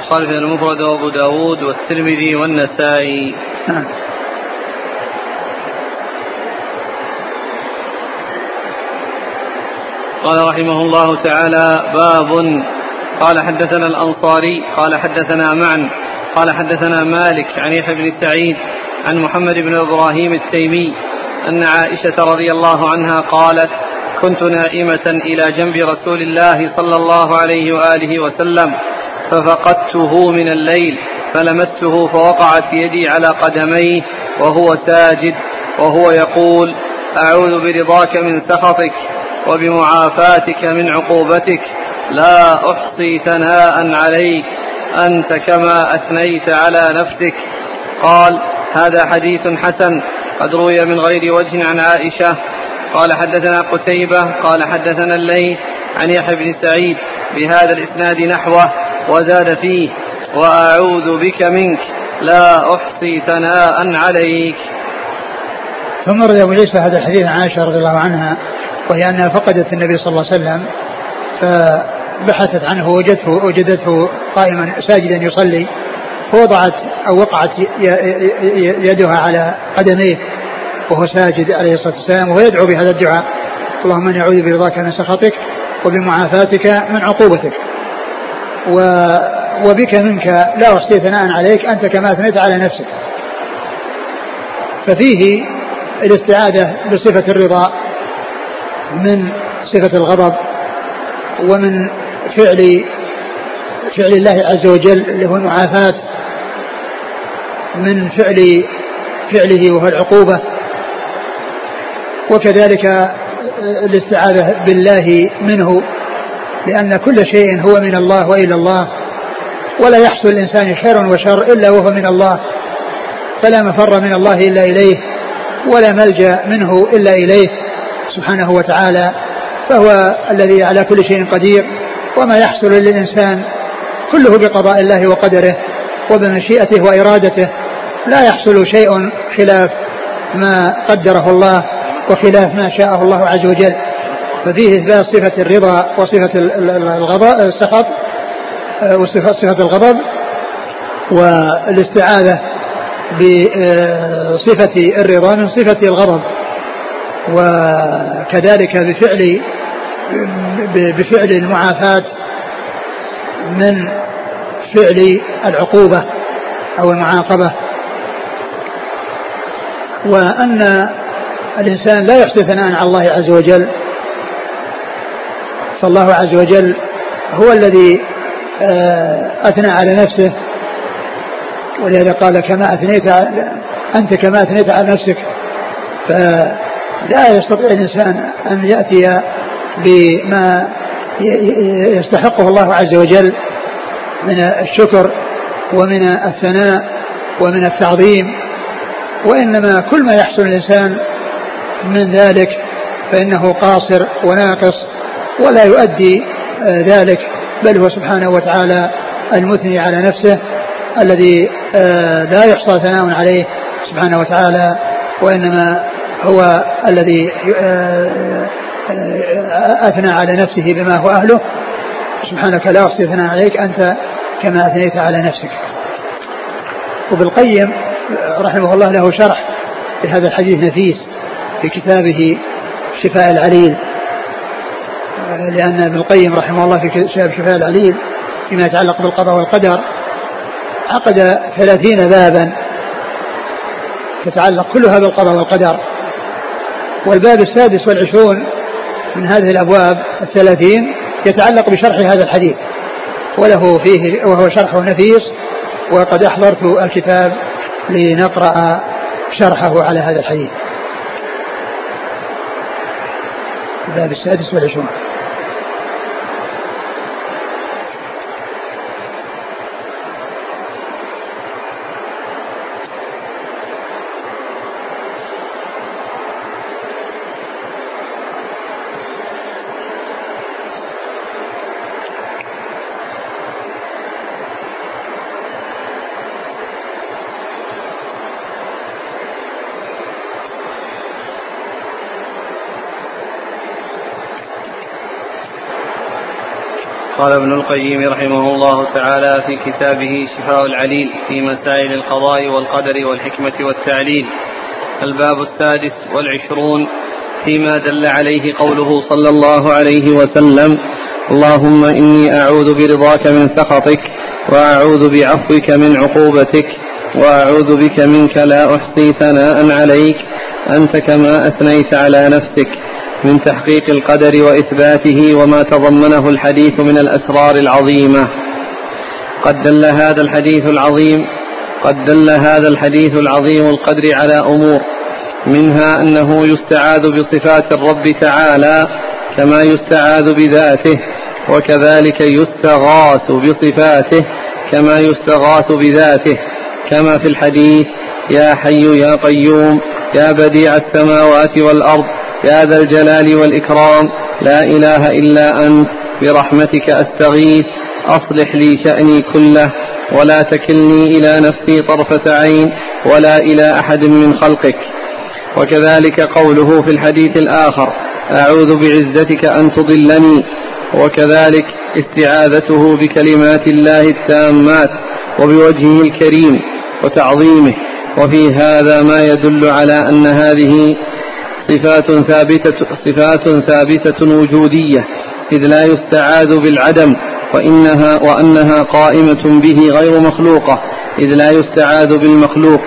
البخاري في المفرد وأبو داود والترمذي والنسائي. نعم. قال رحمه الله تعالى باب قال حدثنا الأنصاري قال حدثنا معا قال حدثنا مالك عن يحيى بن سعيد عن محمد بن إبراهيم التيمي أن عائشة رضي الله عنها قالت كنت نائمة إلى جنب رسول الله صلى الله عليه وآله وسلم ففقدته من الليل فلمسته فوقعت يدي على قدميه وهو ساجد وهو يقول أعوذ برضاك من سخطك وبمعافاتك من عقوبتك لا أحصي ثناء عليك أنت كما أثنيت على نفسك. قال هذا حديث حسن قد روي من غير وجه عن عائشة. قال حدثنا قتيبة قال حدثنا الليث عن يحيى بن سعيد بهذا الإسناد نحوه وزاد فيه وأعوذ بك منك لا أحصي ثناء عليك. ثم رضي أبو عيسى هذا الحديث عن عائشة رضي الله عنها وهي أنها فقدت النبي صلى الله عليه وسلم فبحثت عنه وجدته وجدته قائما ساجدا يصلي فوضعت أو وقعت يدها على قدميه وهو ساجد عليه الصلاة والسلام وهو يدعو بهذا الدعاء. اللهم إني أعوذ برضاك من سخطك وبمعافاتك من عقوبتك. و وبك منك لا أحصي ثناء عليك أنت كما أثنيت على نفسك. ففيه الاستعاذة بصفة الرضا. من صفة الغضب ومن فعل فعل الله عز وجل اللي هو المعافاة من فعل فعله وهو العقوبة. وكذلك الاستعاذة بالله منه لأن كل شيء هو من الله وإلى الله. ولا يحصل الإنسان خير وشر إلا وهو من الله. فلا مفر من الله إلا إليه ولا ملجأ منه إلا إليه. سبحانه وتعالى فهو الذي على كل شيء قدير وما يحصل للإنسان كله بقضاء الله وقدره وبمشيئته وإرادته لا يحصل شيء خلاف ما قدره الله وخلاف ما شاءه الله عز وجل. ففيه إثبات صفة الرضا وصفة الغضب السخط وصفة صفة الغضب والاستعاذة بصفة الرضا من صفة الغضب. وكذلك بفعل بفعل المعافاة من فعل العقوبة أو المعاقبة. وأن الإنسان لا يحسن ثناء على الله عز وجل فالله عز وجل هو الذي أثنى على نفسه. ولهذا قال كما أثنيت أنت كما أثنيت على نفسك. فلا يستطيع الإنسان أن يأتي بما يستحقه الله عز وجل من الشكر ومن الثناء ومن التعظيم وإنما كل ما يحصل الإنسان من ذلك فإنه قاصر وناقص ولا يؤدي آه، ذلك بل هو سبحانه وتعالى المثني على نفسه الذي آه، لا يحصى ثناء عليه سبحانه وتعالى وإنما هو الذي آه، أثنى على نفسه بما هو أهله. سبحانك لا أحصي ثناء عليك أنت كما أثنيت على نفسك. وبالقيم رحمه الله له شرح لهذا الحديث نفيس في كتابه شفاء العليل. لأن ابن القيم رحمه الله في كتاب شفاء العليل فيما يتعلق بالقضاء والقدر عقد ثلاثين بابا تتعلق كلها بالقضاء والقدر. والباب السادس والعشرون من هذه الأبواب الثلاثين يتعلق بشرح هذا الحديث وله فيه وهو شرح نفيس وقد أحضرت الكتاب لنقرأ شرحه على هذا الحديث. الباب السادس والعشرون. قال ابن القيم رحمه الله تعالى في كتابه شفاء العليل في مسائل القضاء والقدر والحكمة والتعليل. الباب السادس والعشرون فيما دل عليه قوله صلى الله عليه وسلم اللهم إني أعوذ برضاك من سخطك وأعوذ بعفوك من عقوبتك وأعوذ بك منك لا أحصي ثناء عليك أنت كما أثنيت على نفسك. من تحقيق القدر وإثباته وما تضمنه الحديث من الأسرار العظيمة. قد دل هذا الحديث العظيم قد دل هذا الحديث العظيم القدر على أمور منها أنه يستعاذ بصفات الرب تعالى كما يستعاذ بذاته وكذلك يستغاث بصفاته كما يستغاث بذاته. كما في الحديث يا حي يا قيوم يا بديع السماوات والأرض يا ذا الجلال والإكرام لا إله إلا أنت برحمتك أستغيث أصلح لي شأني كله ولا تكلني إلى نفسي طرفة عين ولا إلى أحد من خلقك. وكذلك قوله في الحديث الآخر أعوذ بعزتك أن تضلني. وكذلك استعاذته بكلمات الله التامات وبوجهه الكريم وتعظيمه. وفي هذا ما يدل على أن هذه صفات ثابتة صفات ثابتة وجودية إذ لا يستعاذ بالعدم وإنها وأنها قائمة به غير مخلوقة إذ لا يستعاذ بالمخلوق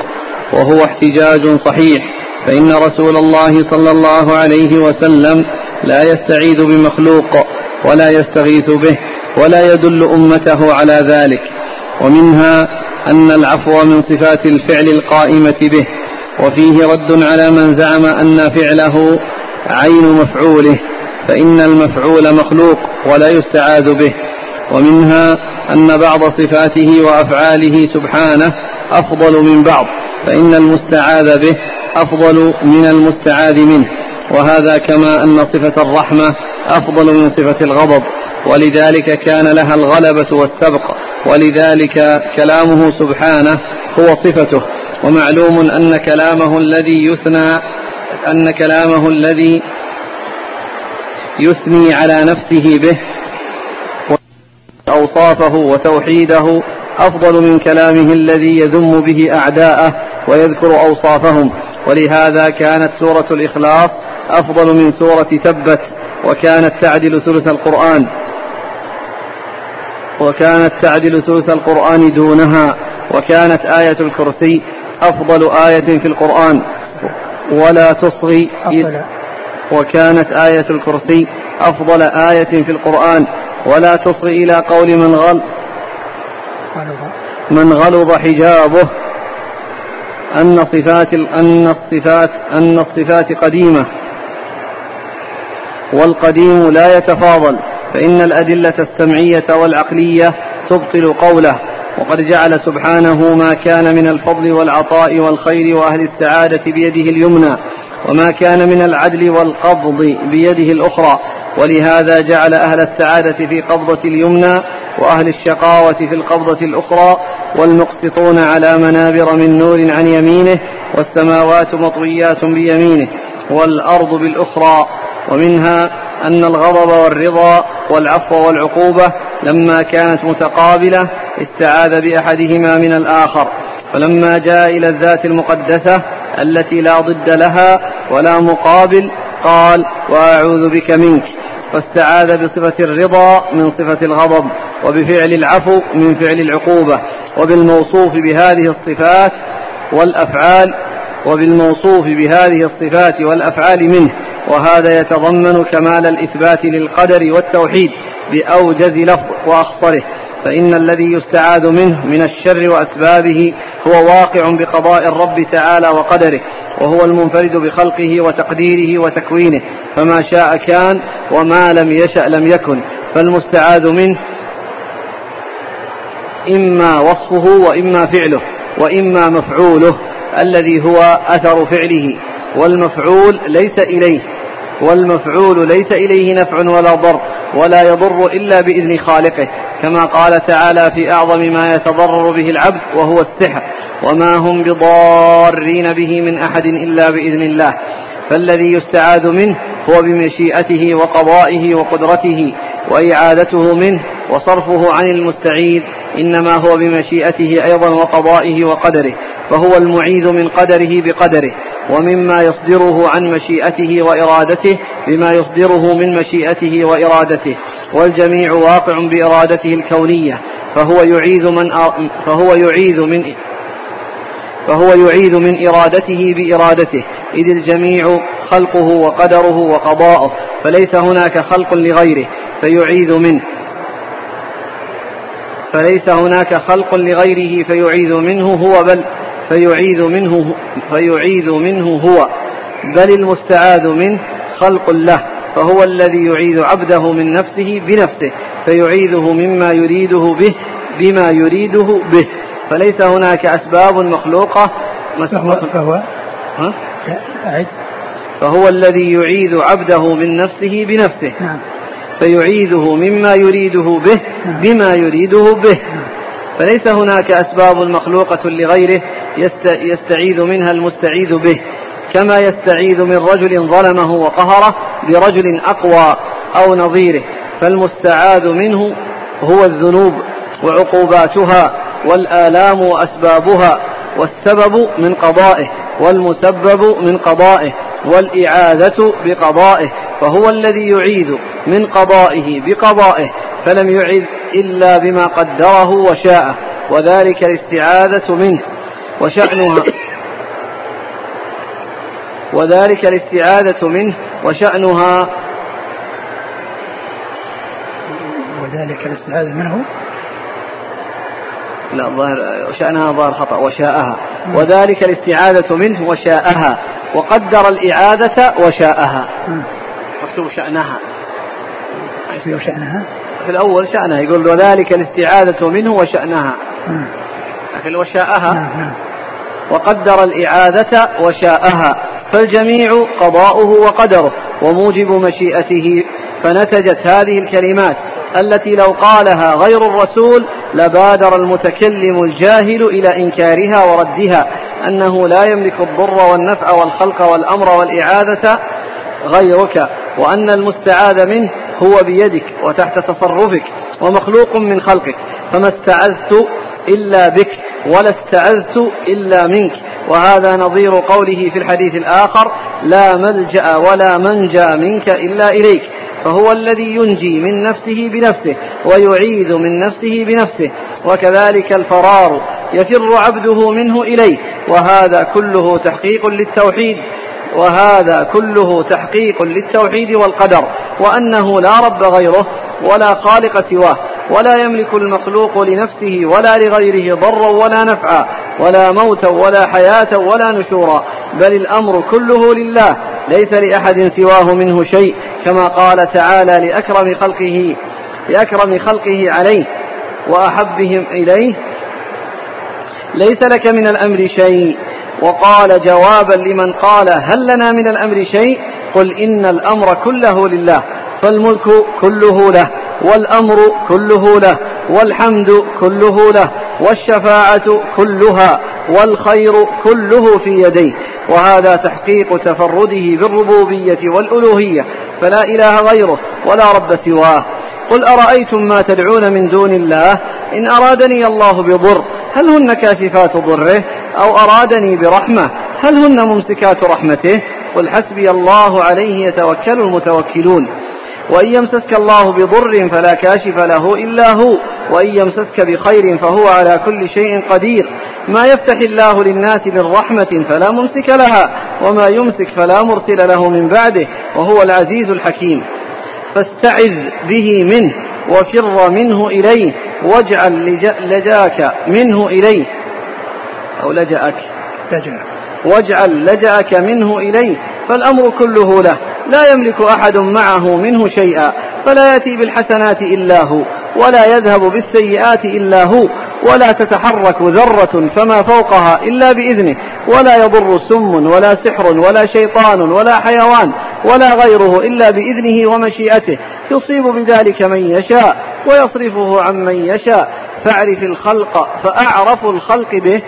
وهو احتجاج صحيح فإن رسول الله صلى الله عليه وسلم لا يستعيذ بمخلوق ولا يستغيث به ولا يدل أمته على ذلك ومنها أن العفو من صفات الفعل القائمة به وفيه رد على من زعم أن فعله عين مفعوله فإن المفعول مخلوق ولا يستعاذ به ومنها أن بعض صفاته وأفعاله سبحانه أفضل من بعض فإن المستعاذ به أفضل من المستعاذ منه وهذا كما أن صفة الرحمة أفضل من صفة الغضب. ولذلك كان لها الغلبة والسبق ولذلك كلامه سبحانه هو صفته. ومعلوم أن كلامه الذي يثنى أن كلامه الذي يثني على نفسه به أوصافه وتوحيده أفضل من كلامه الذي يذم به أعداءه ويذكر أوصافهم. ولهذا كانت سورة الإخلاص أفضل من سورة تبت وكانت تعدل ثلث القرآن. وكانت تعدل ثلث القرآن دونها وكانت آية الكرسي أفضل آية في القرآن. ولا تصغي وكانت آية الكرسي أفضل آية في القرآن. ولا تصغي إلى قول من غل من غلظ حجابه. أن صفات أن الصفات أن الصفات قديمة. والقديم لا يتفاضل. فإن الأدلة السمعية والعقلية تبطل قوله وقد جعل سبحانه ما كان من الفضل والعطاء والخير وأهل السعادة بيده اليمنى وما كان من العدل والقبض بيده الأخرى ولهذا جعل أهل السعادة في قبضة اليمنى وأهل الشقاوة في القبضة الأخرى والمقسطون على منابر من نور عن يمينه والسماوات مطويات بيمينه والأرض بالأخرى ومنها أن الغضب والرضا والعفو والعقوبة لما كانت متقابلة استعاذ بأحدهما من الآخر. فلما جاء إلى الذات المقدسة التي لا ضد لها ولا مقابل قال وأعوذ بك منك. فاستعاذ بصفة الرضا من صفة الغضب وبفعل العفو من فعل العقوبة وبالموصوف بهذه الصفات والأفعال وبالموصوف بهذه الصفات والأفعال منه وهذا يتضمن كمال الإثبات للقدر والتوحيد بأوجز لفظ وأخصره. فإن الذي يستعاذ منه من الشر وأسبابه هو واقع بقضاء الرب تعالى وقدره وهو المنفرد بخلقه وتقديره وتكوينه. فما شاء كان وما لم يشأ لم يكن. فالمستعاذ منه إما وصفه وإما فعله وإما مفعوله. الذي هو أثر فعله والمفعول ليس إليه والمفعول ليس إليه نفع ولا ضر ولا يضر إلا بإذن خالقه كما قال تعالى في أعظم ما يتضرر به العبد وهو السحر وما هم بضارين به من أحد إلا بإذن الله. فالذي يستعاذ منه هو بمشيئته وقضائه وقدرته وإعادته منه وصرفه عن المستعيذ إنما هو بمشيئته أيضا وقضائه وقدره فهو المعيذ من قدره بقدره ومما يصدره عن مشيئته وإرادته بما يصدره من مشيئته وإرادته والجميع واقع بإرادته الكونية فهو يعيذ من فهو يعيذ من فهو يعيذ من إرادته بإرادته. إذ الجميع خلقه وقدره وقضاؤه فليس هناك خلق لغيره فيعيذ منه. فليس هناك خلق لغيره فيعيذ منه هو بل فيعيذ منه فيعيذ منه هو. بل المستعاذ منه خلق له فهو الذي يعيذ عبده من نفسه بنفسه فيعيذه مما يريده به بما يريده به. فليس هناك أسباب مخلوقة فهو فهو ها؟ أعد فهو الذي يعيذ عبده من نفسه بنفسه. نعم. فيعيذه مما يريده به نعم. بما يريده به. نعم. فليس هناك أسباب مخلوقة لغيره يستعيذ منها المستعيذ به. كما يستعيذ من رجل ظلمه وقهره برجل أقوى أو نظيره. فالمستعاذ منه هو الذنوب وعقوباتها والآلام وأسبابها. والسبب من قضائه والمسبب من قضائه والإعاذة بقضائه فهو الذي يعيذ من قضائه بقضائه فلم يعذ إلا بما قدره وشاءه وذلك الاستعاذة منه وشأنها. وذلك الاستعاذة منه وشأنها. وذلك الاستعاذة منه لا ظاهر شأنها ظاهر خطأ وشاءها. وذلك الاستعاذة منه وشاءها. وقدر الإعادة وشاءها. مكتوب شأنها. في شأنها. في الأول شأنها يقول وذلك الاستعاذة منه وشأنها. لكن وشاءها. نعم نعم. وقدر الإعادة وشاءها. فالجميع قضاؤه وقدره. وموجب مشيئته. فنتجت هذه الكلمات. التي لو قالها غير الرسول لبادر المتكلم الجاهل إلى إنكارها وردها. أنه لا يملك الضر والنفع والخلق والأمر والإعادة غيرك وأن المستعاذ منه هو بيدك وتحت تصرفك ومخلوق من خلقك. فما استعذت إلا بك ولا استعذت إلا منك. وهذا نظير قوله في الحديث الآخر لا ملجأ ولا منجى منك إلا إليك فهو الذي ينجي من نفسه بنفسه ويعيذ من نفسه بنفسه. وكذلك الفرار يفر عبده منه إليه. وهذا كله تحقيق للتوحيد. وهذا كله تحقيق للتوحيد والقدر وأنه لا رب غيره ولا خالق سواه ولا يملك المخلوق لنفسه ولا لغيره ضرا ولا نفعا ولا موتا ولا حياة ولا نشورا بل الأمر كله لله ليس لأحد سواه منه شيء كما قال تعالى لأكرم خلقه لأكرم خلقه عليه وأحبهم إليه ليس لك من الأمر شيء. وقال جوابا لمن قال هل لنا من الأمر شيء؟ قل إن الأمر كله لله فالملك كله له والأمر كله له والحمد كله له والشفاعة كلها والخير كله في يديه. وهذا تحقيق تفرده بالربوبية والألوهية فلا إله غيره ولا رب سواه. قل أرأيتم ما تدعون من دون الله؟ إن أرادني الله بضر هل هن كاشفات ضره أو أرادني برحمة؟ هل هن ممسكات رحمته؟ قل حسبي الله عليه يتوكل المتوكلون. وإن يمسسك الله بضر فلا كاشف له إلا هو. وإن يمسسك بخير فهو على كل شيء قدير. ما يفتح الله للناس من رحمة فلا ممسك لها وما يمسك فلا مرسل له من بعده وهو العزيز الحكيم. فاستعذ به منه وفر منه إليه واجعل لجاك منه إليه أو لجأك. واجعل لجأك منه إليه فالأمر كله له. لا يملك أحد معه منه شيئا فلا يأتي بالحسنات إلا هو ولا يذهب بالسيئات إلا هو ولا تتحرك ذرة فما فوقها إلا بإذنه ولا يضر سم ولا سحر ولا شيطان ولا حيوان ولا غيره إلا بإذنه ومشيئته. يصيب بذلك من يشاء ويصرفه عن من يشاء. فاعرف الخلق فأعرف الخلق به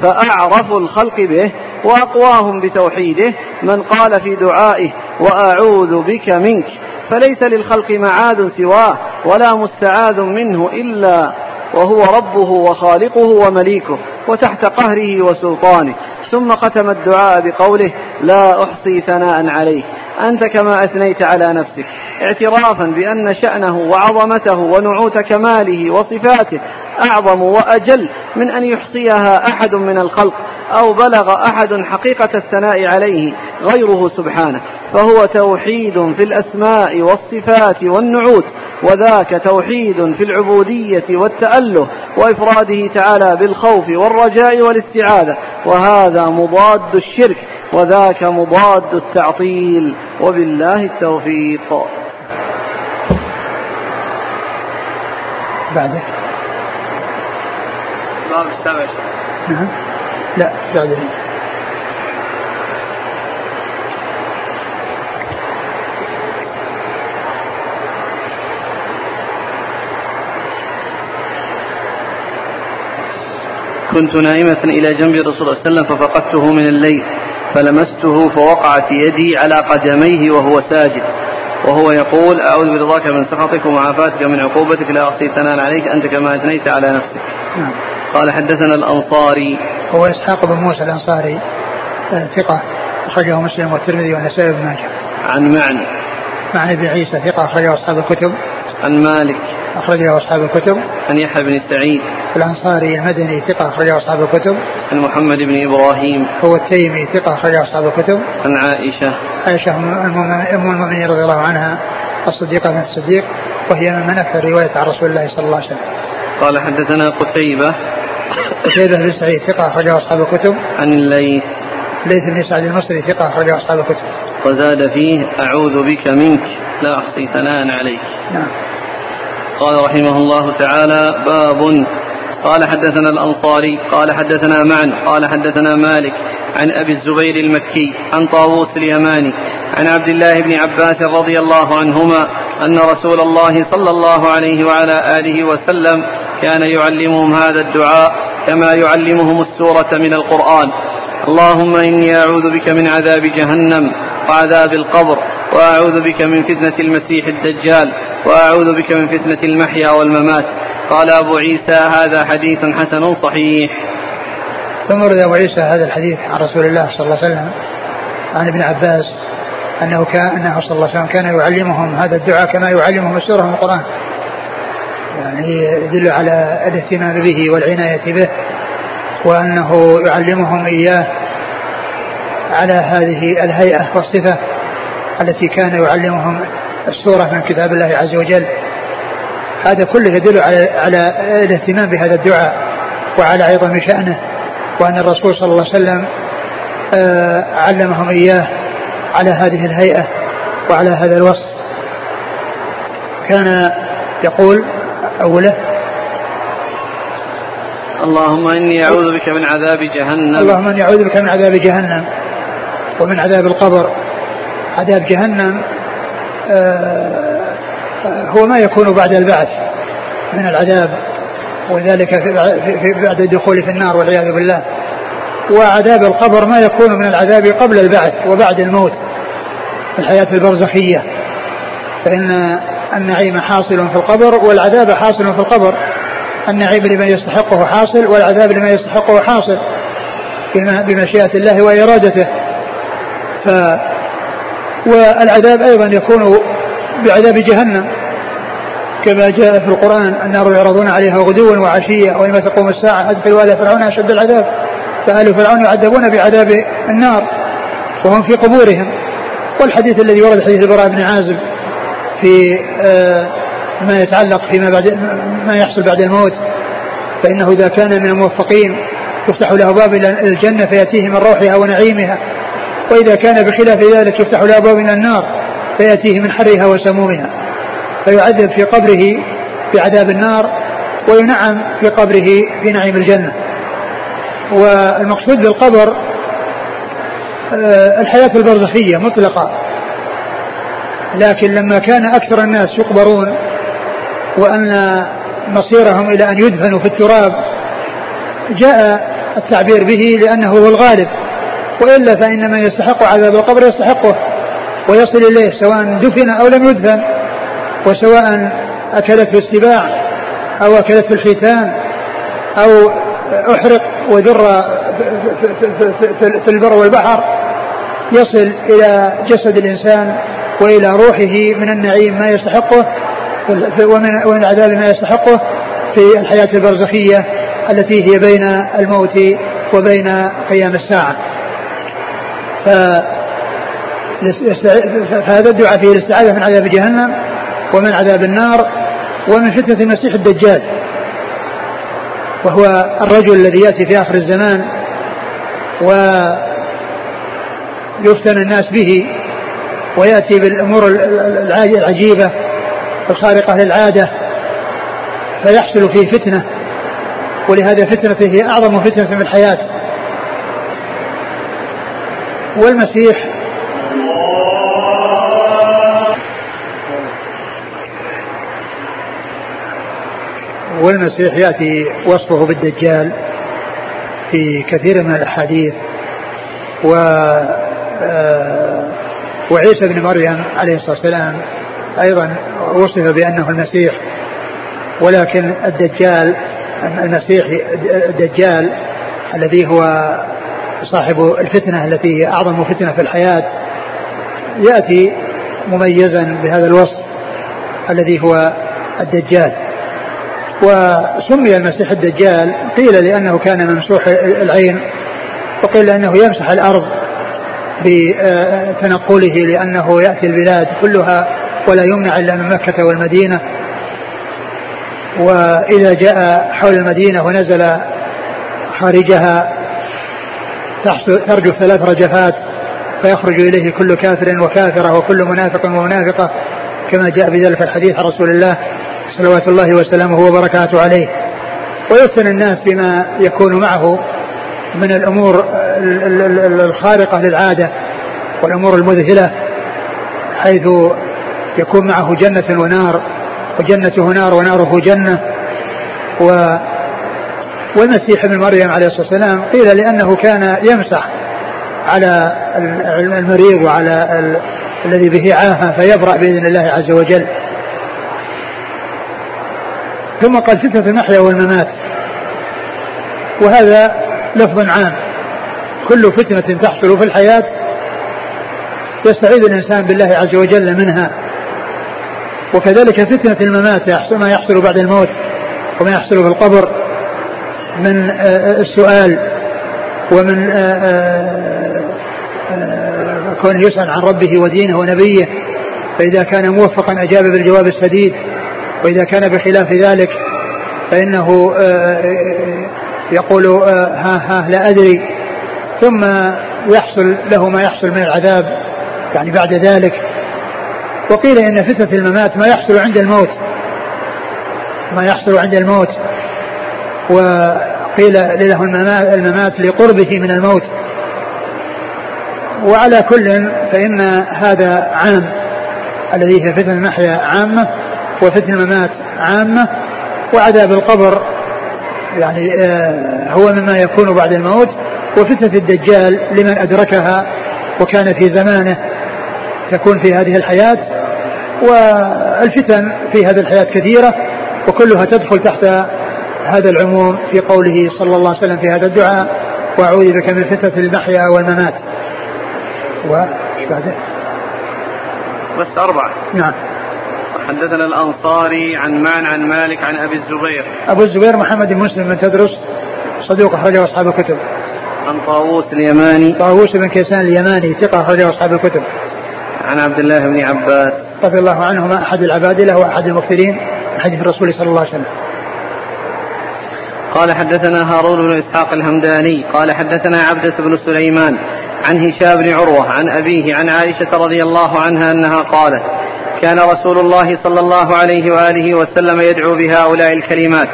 فأعرف الخلق به وأقواهم بتوحيده. من قال في دعائه وأعوذ بك منك. فليس للخلق معاد سواه ولا مستعاذ منه إلا وهو ربه وخالقه ومليكه وتحت قهره وسلطانه. ثم ختم الدعاء بقوله لا أحصي ثناء عليه أنت كما أثنيت على نفسك. اعترافا بأن شأنه وعظمته ونعوت كماله وصفاته أعظم وأجل من أن يحصيها أحد من الخلق أو بلغ أحد حقيقة الثناء عليه غيره سبحانه. فهو توحيد في الأسماء والصفات والنعوت وذاك توحيد في العبودية والتأله وإفراده تعالى بالخوف والرجاء والاستعاذة. وهذا مضاد الشرك وذاك مضاد التعطيل. وبالله التوفيق. بعده. باب السبع نعم. لا بعده كنت نائمة إلى جنب رسول الله صلى الله عليه وسلم ففقدته من الليل فلمسته فوقعت يدي على قدميه وهو ساجد. وهو يقول أعوذ برضاك من سخطك ومعافاتك من عقوبتك لا أحصي ثناء عليك أنت كما أثنيت على نفسك. نعم. قال حدثنا الأنصاري. هو إسحاق بن موسى الأنصاري آه، ثقة أخرجه مسلم والترمذي والنسائي بن ماجه. عن معنى. معنى بن عيسى ثقة أخرجه أصحاب الكتب. عن مالك. أخرجه أصحاب الكتب. عن يحيى بن سعيد. الأنصاري المدني ثقة أخرجه أصحاب الكتب. عن محمد بن إبراهيم. هو التيمي ثقة أخرجه أصحاب الكتب. عن عائشة. عائشة أم المؤمنين رضي الله عنها الصديقة بنت الصديق وهي من أكثر رواية عن رسول الله صلى الله عليه وسلم. قال حدثنا قتيبة. قتيبة بن سعيد ثقة أخرجه أصحاب الكتب. عن الليث. ليث بن سعد المصري ثقة أخرجه أصحاب الكتب. وزاد فيه أعوذ بك منك لا أحصي ثناء عليك. نعم. قال رحمه الله تعالى باب. قال حدثنا الأنصاري. قال حدثنا معا قال حدثنا مالك. عن أبي الزبير المكي عن طاووس اليماني عن عبد الله بن عباس رضي الله عنهما أن رسول الله صلى الله عليه وعلى آله وسلم كان يعلمهم هذا الدعاء كما يعلمهم السورة من القرآن. اللهم إني أعوذ بك من عذاب جهنم وعذاب القبر وأعوذ بك من فتنة المسيح الدجال وأعوذ بك من فتنة المحيا والممات. قال أبو عيسى هذا حديث حسن صحيح. ثم ورد أبو عيسى هذا الحديث عن رسول الله صلى الله عليه وسلم عن ابن عباس أنه كان أنه صلى الله عليه وسلم كان يعلمهم هذا الدعاء كما يعلمهم السورة من القرآن. يعني يدل على الاهتمام به والعناية به وأنه يعلمهم إياه على هذه الهيئة والصفة التي كان يعلمهم السورة من كتاب الله عز وجل. هذا كله يدل على على الاهتمام بهذا الدعاء وعلى عظم شأنه وأن الرسول صلى الله عليه وسلم آه، علمهم إياه على هذه الهيئة وعلى هذا الوصف. كان يقول أوله. اللهم إني أعوذ بك من عذاب جهنم. اللهم إني أعوذ بك من عذاب جهنم ومن عذاب القبر. عذاب جهنم آه، هو ما يكون بعد البعث من العذاب وذلك في بعد الدخول في النار والعياذ بالله. وعذاب القبر ما يكون من العذاب قبل البعث وبعد الموت في الحياة البرزخية. فإن النعيم حاصل في القبر والعذاب حاصل في القبر. النعيم لمن يستحقه حاصل والعذاب لمن يستحقه حاصل بمشيئة الله وإرادته. ف والعذاب أيضا يكون بعذاب جهنم. كما جاء في القرآن النار يعرضون عليها غدوا وعشيا ويوم تقوم الساعة؟ أدخلوا آل فرعون أشد العذاب. فآل فرعون يعذبون بعذاب النار وهم في قبورهم. والحديث الذي ورد حديث البراء بن عازب في آه، ما يتعلق فيما بعد ما يحصل بعد الموت. فإنه إذا كان من الموفقين يفتح له باب إلى الجنة فيأتيه من روحها ونعيمها. وإذا كان بخلاف ذلك يفتح له باب إلى النار فيأتيه من حرها وسمومها. فيعذب في قبره بعذاب النار وينعم في قبره في نعيم الجنة. والمقصود بالقبر آه، الحياة البرزخية مطلقة. لكن لما كان أكثر الناس يقبرون وأن مصيرهم إلى أن يدفنوا في التراب جاء التعبير به لأنه هو الغالب. وإلا فإن من يستحق عذاب القبر يستحقه ويصل إليه سواء دفن أو لم يدفن وسواء أكلته السباع أو أكلته الحيتان أو أحرق وذر في البر والبحر يصل إلى جسد الإنسان وإلى روحه من النعيم ما يستحقه ومن العذاب ما يستحقه في الحياة البرزخية التي هي بين الموت وبين قيام الساعة. فهذا الدعاء فيه الاستعاذة من عذاب جهنم ومن عذاب النار ومن فتنة المسيح الدجال. وهو الرجل الذي يأتي في آخر الزمان ويفتن الناس به ويأتي بالأمور العجيبة الخارقة للعادة فيحصل فيه فتنة. ولهذا فتنته هي أعظم فتنة في الحياة. والمسيح والمسيح يأتي وصفه بالدجال في كثير من الأحاديث و آه، وعيسى بن مريم عليه الصلاة والسلام أيضا وصف بأنه المسيح ولكن الدجال المسيح الدجال الذي هو صاحب الفتنة التي هي أعظم فتنة في الحياة يأتي مميزا بهذا الوصف الذي هو الدجال. وسمي المسيح الدجال قيل لأنه كان ممسوح العين وقيل أنه يمسح الأرض بتنقله لأنه يأتي البلاد كلها ولا يمنع إلا من مكة والمدينة. وإذا جاء حول المدينة ونزل خارجها ترجف ثلاث رجفات فيخرج إليه كل كافر وكافرة وكل منافق ومنافقة كما جاء بذلك الحديث عن رسول الله صلوات الله وسلامه وبركاته عليه. ويفتن الناس بما يكون معه من الأمور الخارقة للعادة والأمور المذهلة حيث يكون معه جنة ونار وجنته نار وناره جنة. و والمسيح ابن مريم عليه الصلاة والسلام قيل لأنه كان يمسح على المريض وعلى الذي به عاهة فيبرأ بإذن الله عز وجل. ثم قال فتنة المحيا والممات. وهذا لفظ عام. كل فتنة تحصل في الحياة يستعيذ الإنسان بالله عز وجل منها. وكذلك فتنة الممات ما يحصل بعد الموت وما يحصل في القبر من آه، آه، السؤال ومن آه، كونه يسأل عن ربه ودينه ونبيه. فإذا كان موفقا أجاب بالجواب السديد. وإذا كان بخلاف ذلك فإنه يقول ها ها لا أدري. ثم يحصل له ما يحصل من العذاب يعني بعد ذلك. وقيل إن فتنة الممات ما يحصل عند الموت. ما يحصل عند الموت. وقيل له الممات لقربه من الموت. وعلى كل فإن هذا عام الذي هي فتنة المحيا عامة وفتنة الممات عامة وعذاب القبر يعني آه، هو مما يكون بعد الموت. وفتنة الدجال لمن أدركها وكان في زمانه تكون في هذه الحياة والفتن في هذه الحياة كثيرة وكلها تدخل تحت هذا العموم في قوله صلى الله عليه وسلم في هذا الدعاء وأعوذ بك من فتنة المحيا والممات. وش بعده؟ بس أربعة. نعم. حدثنا الأنصاري عن مان عن مالك عن أبي الزبير. أبو الزبير محمد بن مسلم بن تدرس صدوق أخرجه أصحاب الكتب. عن طاووس اليماني. طاووس بن كيسان اليماني ثقة أخرجه أصحاب الكتب. عن عبد الله بن عباس. رضي الله عنهما أحد العبادلة وأحد المكثرين من حديث الرسول صلى الله عليه وسلم. قال حدثنا هارون بن إسحاق الهمداني قال حدثنا عبدة بن سليمان عن هشام بن عروة عن أبيه عن عائشة رضي الله عنها أنها قالت كان رسول الله صلى الله عليه وآله وسلم يدعو بهؤلاء الكلمات.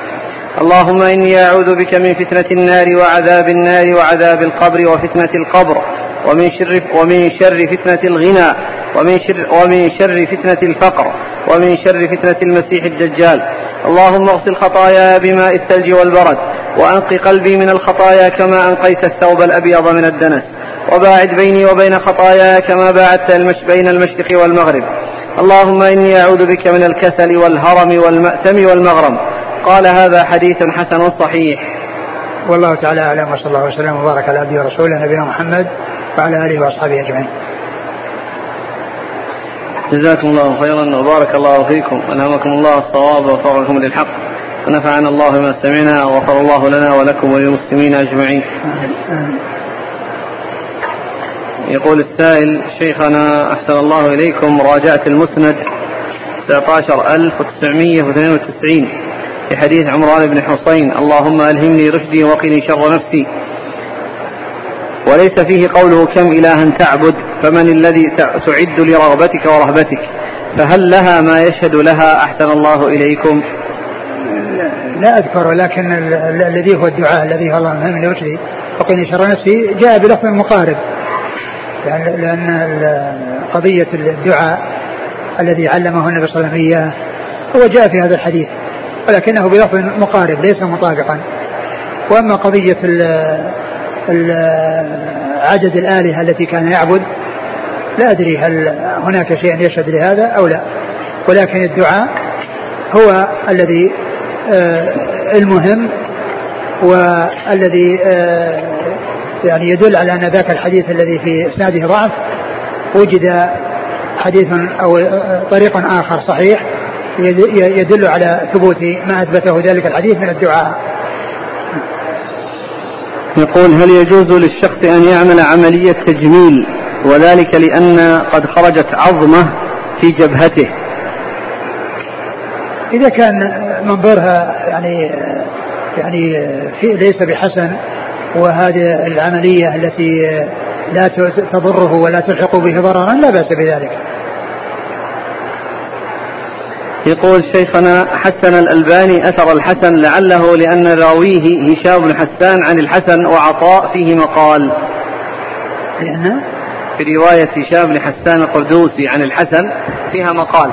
اللهم إني أعوذ بك من فتنة النار وعذاب النار وعذاب القبر وفتنة القبر ومن شر ومن شر فتنة الغنى ومن شر ومن شر فتنة الفقر ومن شر فتنة المسيح الدجال. اللهم اغسل خطاياي بماء الثلج والبرد وأنق قلبي من الخطايا كما أنقيت الثوب الأبيض من الدنس وباعد بيني وبين خطاياي كما باعدت المش بين المشرق والمغرب. اللهم إني أعوذ بك من الكسل والهرم والمأتم والمغرم. قال هذا حديث حسن صحيح. والله تعالى أعلم وصلى الله وسلم وبارك على عبده ورسوله نبينا محمد وعلى آله وأصحابه أجمعين. جزاكم الله خيرا وبارك الله فيكم. ألهمكم الله الصواب ووفقكم للحق. ونفعنا الله بما سمعنا وغفر الله لنا ولكم وللمسلمين أجمعين. يقول السائل شيخنا أحسن الله إليكم مراجعة المسند 19992 في حديث عمران بن حصين اللهم ألهمني رشدي وقني شر نفسي. وليس فيه قوله كم إلها تعبد فمن الذي تعد لرغبتك ورهبتك؟ فهل لها ما يشهد لها أحسن الله إليكم؟ لا أذكر لكن الذي هو الدعاء الذي هو اللهم ألهمني رشدي وقني شر نفسي جاء بلفظ مقارب. لأن, قضية الدعاء الذي علمه النبي صلى الله عليه وسلم إياه هو جاء في هذا الحديث. ولكنه بلفظ مقارب ليس مطابقا. وأما قضية ال ال عدد الآلهة التي كان يعبد لا أدري هل هناك شيء يشهد لهذا أو لا. ولكن الدعاء هو الذي آه المهم والذي آه يعني يدل على أن ذاك الحديث الذي في إسناده ضعف. وجد حديث أو طريق آخر صحيح. يدل على ثبوت ما أثبته ذلك الحديث من الدعاء. يقول هل يجوز للشخص أن يعمل عملية تجميل وذلك لأن قد خرجت عظمة في جبهته؟ إذا كان منظرها يعني يعني في ليس بحسن وهذه العملية التي لا تضره ولا تلحق به ضررا لا بأس بذلك. يقول شيخنا حسن الألباني أثر الحسن لعله لأن راويه هشام بن حسان عن الحسن وعطاء فيه مقال. في رواية هشام بن حسان القردوسي عن الحسن فيها مقال.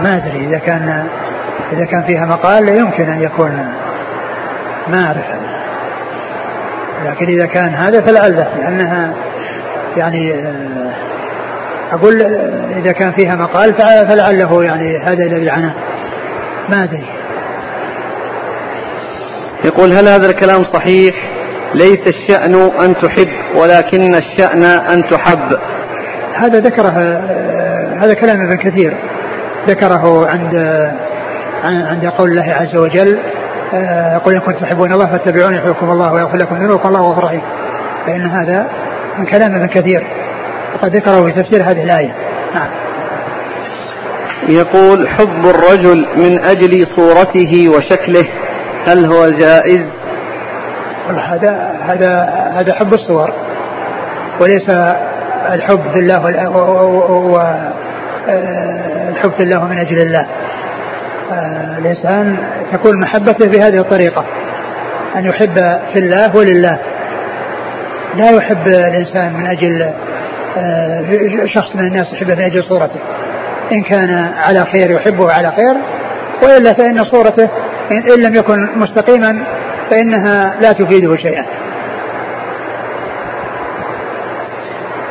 ما أدري إذا كان إذا كان فيها مقال يمكن أن يكون ما أعرف. لكن إذا كان هذا فلعله لأنها يعني آه، أقول إذا كان فيها مقال فلعله يعني هذا الذي عناه ما أدري. يقول هل هذا الكلام صحيح؟ ليس الشأن أن تحب ولكن الشأن أن تحب. هذا ذكره هذا كلام ابن كثير. ذكره عند عند قول الله عز وجل قل إن كنتم تحبون الله فاتبعوني يحبكم الله ويغفر لكم ذنوبكم الله غفور رحيم. فإن هذا من كلام ابن كثير. وقد ذكره في تفسير هذه الآية. نعم. يقول حب الرجل من أجل صورته وشكله هل هو جائز؟ هذا هذا هذا حب الصور وليس الحب في الله والحب في الله من أجل الله. الإنسان تكون محبته بهذه الطريقة أن يحب في الله ولله. لا يحب الإنسان من أجل شخص من الناس يحبه من أجل صورته. إن كان على خير يحبه على خير وإلا فإن صورته إن لم يكن مستقيما فإنها لا تفيده شيئا.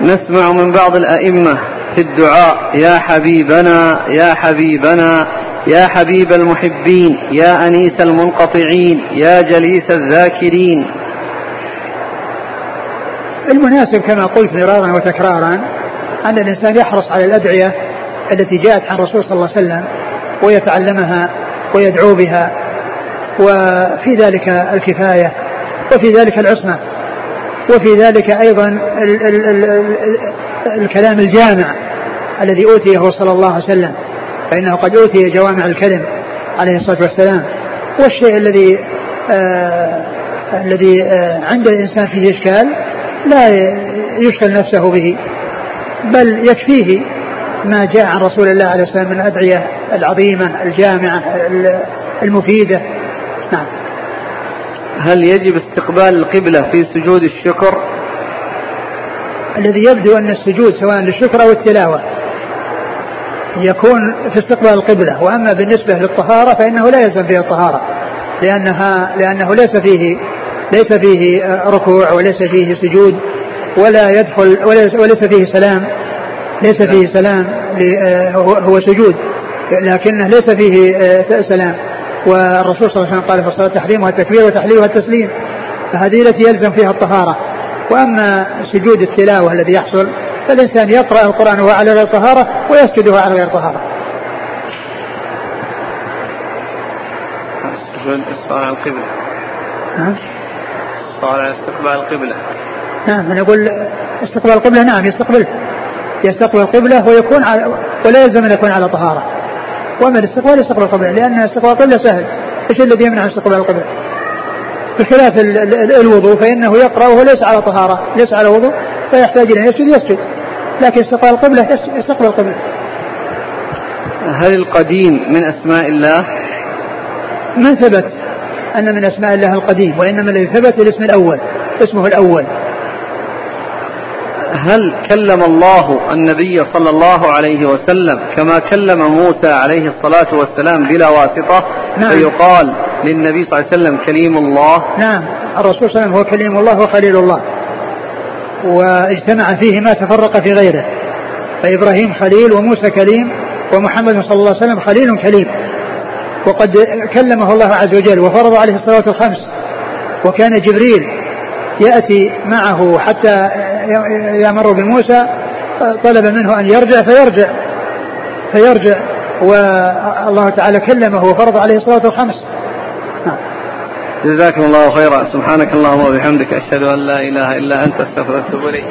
نسمع من بعض الأئمة في الدعاء يا حبيبنا يا حبيبنا يا حبيب المحبين يا أنيس المنقطعين يا جليس الذاكرين. المناسب كما قلت مرارا وتكرارا أن الإنسان يحرص على الأدعية التي جاءت عن الرسول صلى الله عليه وسلم ويتعلمها ويدعو بها وفي ذلك الكفاية وفي ذلك العصمة وفي ذلك أيضا ال ال ال ال الكلام الجامع الذي أوتيه صلى الله عليه وسلم فإنه قد أوتي جوامع الكلم عليه الصلاة والسلام. والشيء الذي آه الذي آه عند الإنسان فيه إشكال لا يشغل نفسه به بل يكفيه ما جاء عن رسول الله عليه والسلام من الأدعية العظيمة الجامعة المفيدة. نعم. هل يجب استقبال القبلة في سجود الشكر؟ الذي يبدو أن السجود سواء للشكر أو التلاوة يكون في استقبال القبلة. وأما بالنسبة للطهارة فإنه لا يلزم فيه الطهارة لأنها لأنه ليس فيه ليس فيه ركوع وليس فيه سجود ولا يدخل وليس فيه سلام. ليس فيه سلام هو سجود. لكنه ليس فيه سلام. والرسول صلى الله عليه وسلم قال في الصلاة تحريمها التكبير وتحليلها التسليم فهذه التي يلزم فيها الطهارة. وأما سجود التلاوة الذي يحصل فالإنسان يقرأ القرآن وهو على غير طهارة ويسجد وهو على غير طهارة. السؤال عن القبلة. عن استقبال القبلة نعم أنا أقول استقبال القبلة نعم يستقبلها يستقبل القبلة ويكون على ولا يلزم أن يكون على طهارة. وأما الاستقبال يستقبل القبلة لأن استقبال القبلة سهل. إيش الذي يمنع استقبال القبلة؟ بخلاف الوضوء فإنه يقرأ وهو ليس على طهارة ليس على وضوء فيحتاج إلى يسجد يسجد. لكن استقبال القبلة يستقبل القبلة. هل القديم من أسماء الله؟ ما ثبت؟ أن من أسماء الله القديم وإنما الذي ثبت الاسم الأول اسمه الأول. هل كلم الله النبي صلى الله عليه وسلم كما كلم موسى عليه الصلاة والسلام بلا واسطة؟ نعم. فيقال للنبي صلى الله عليه وسلم كليم الله. نعم. الرسول صلى الله عليه وسلم هو كليم الله وخليل الله. واجتمع فيه ما تفرق في غيره. فإبراهيم خليل وموسى كليم ومحمد صلى الله عليه وسلم خليل كليم. وقد كلمه الله عز وجل وفرض عليه الصلوات الخمس وكان جبريل يأتي معه حتى يمر بموسى طلب منه أن يرجع فيرجع فيرجع. والله تعالى كلمه وفرض عليه الصلاة الخمس نعم. جزاكم الله خيرا. سبحانك اللهم وبحمدك أشهد أن لا إله إلا أنت أستغفرك إليك.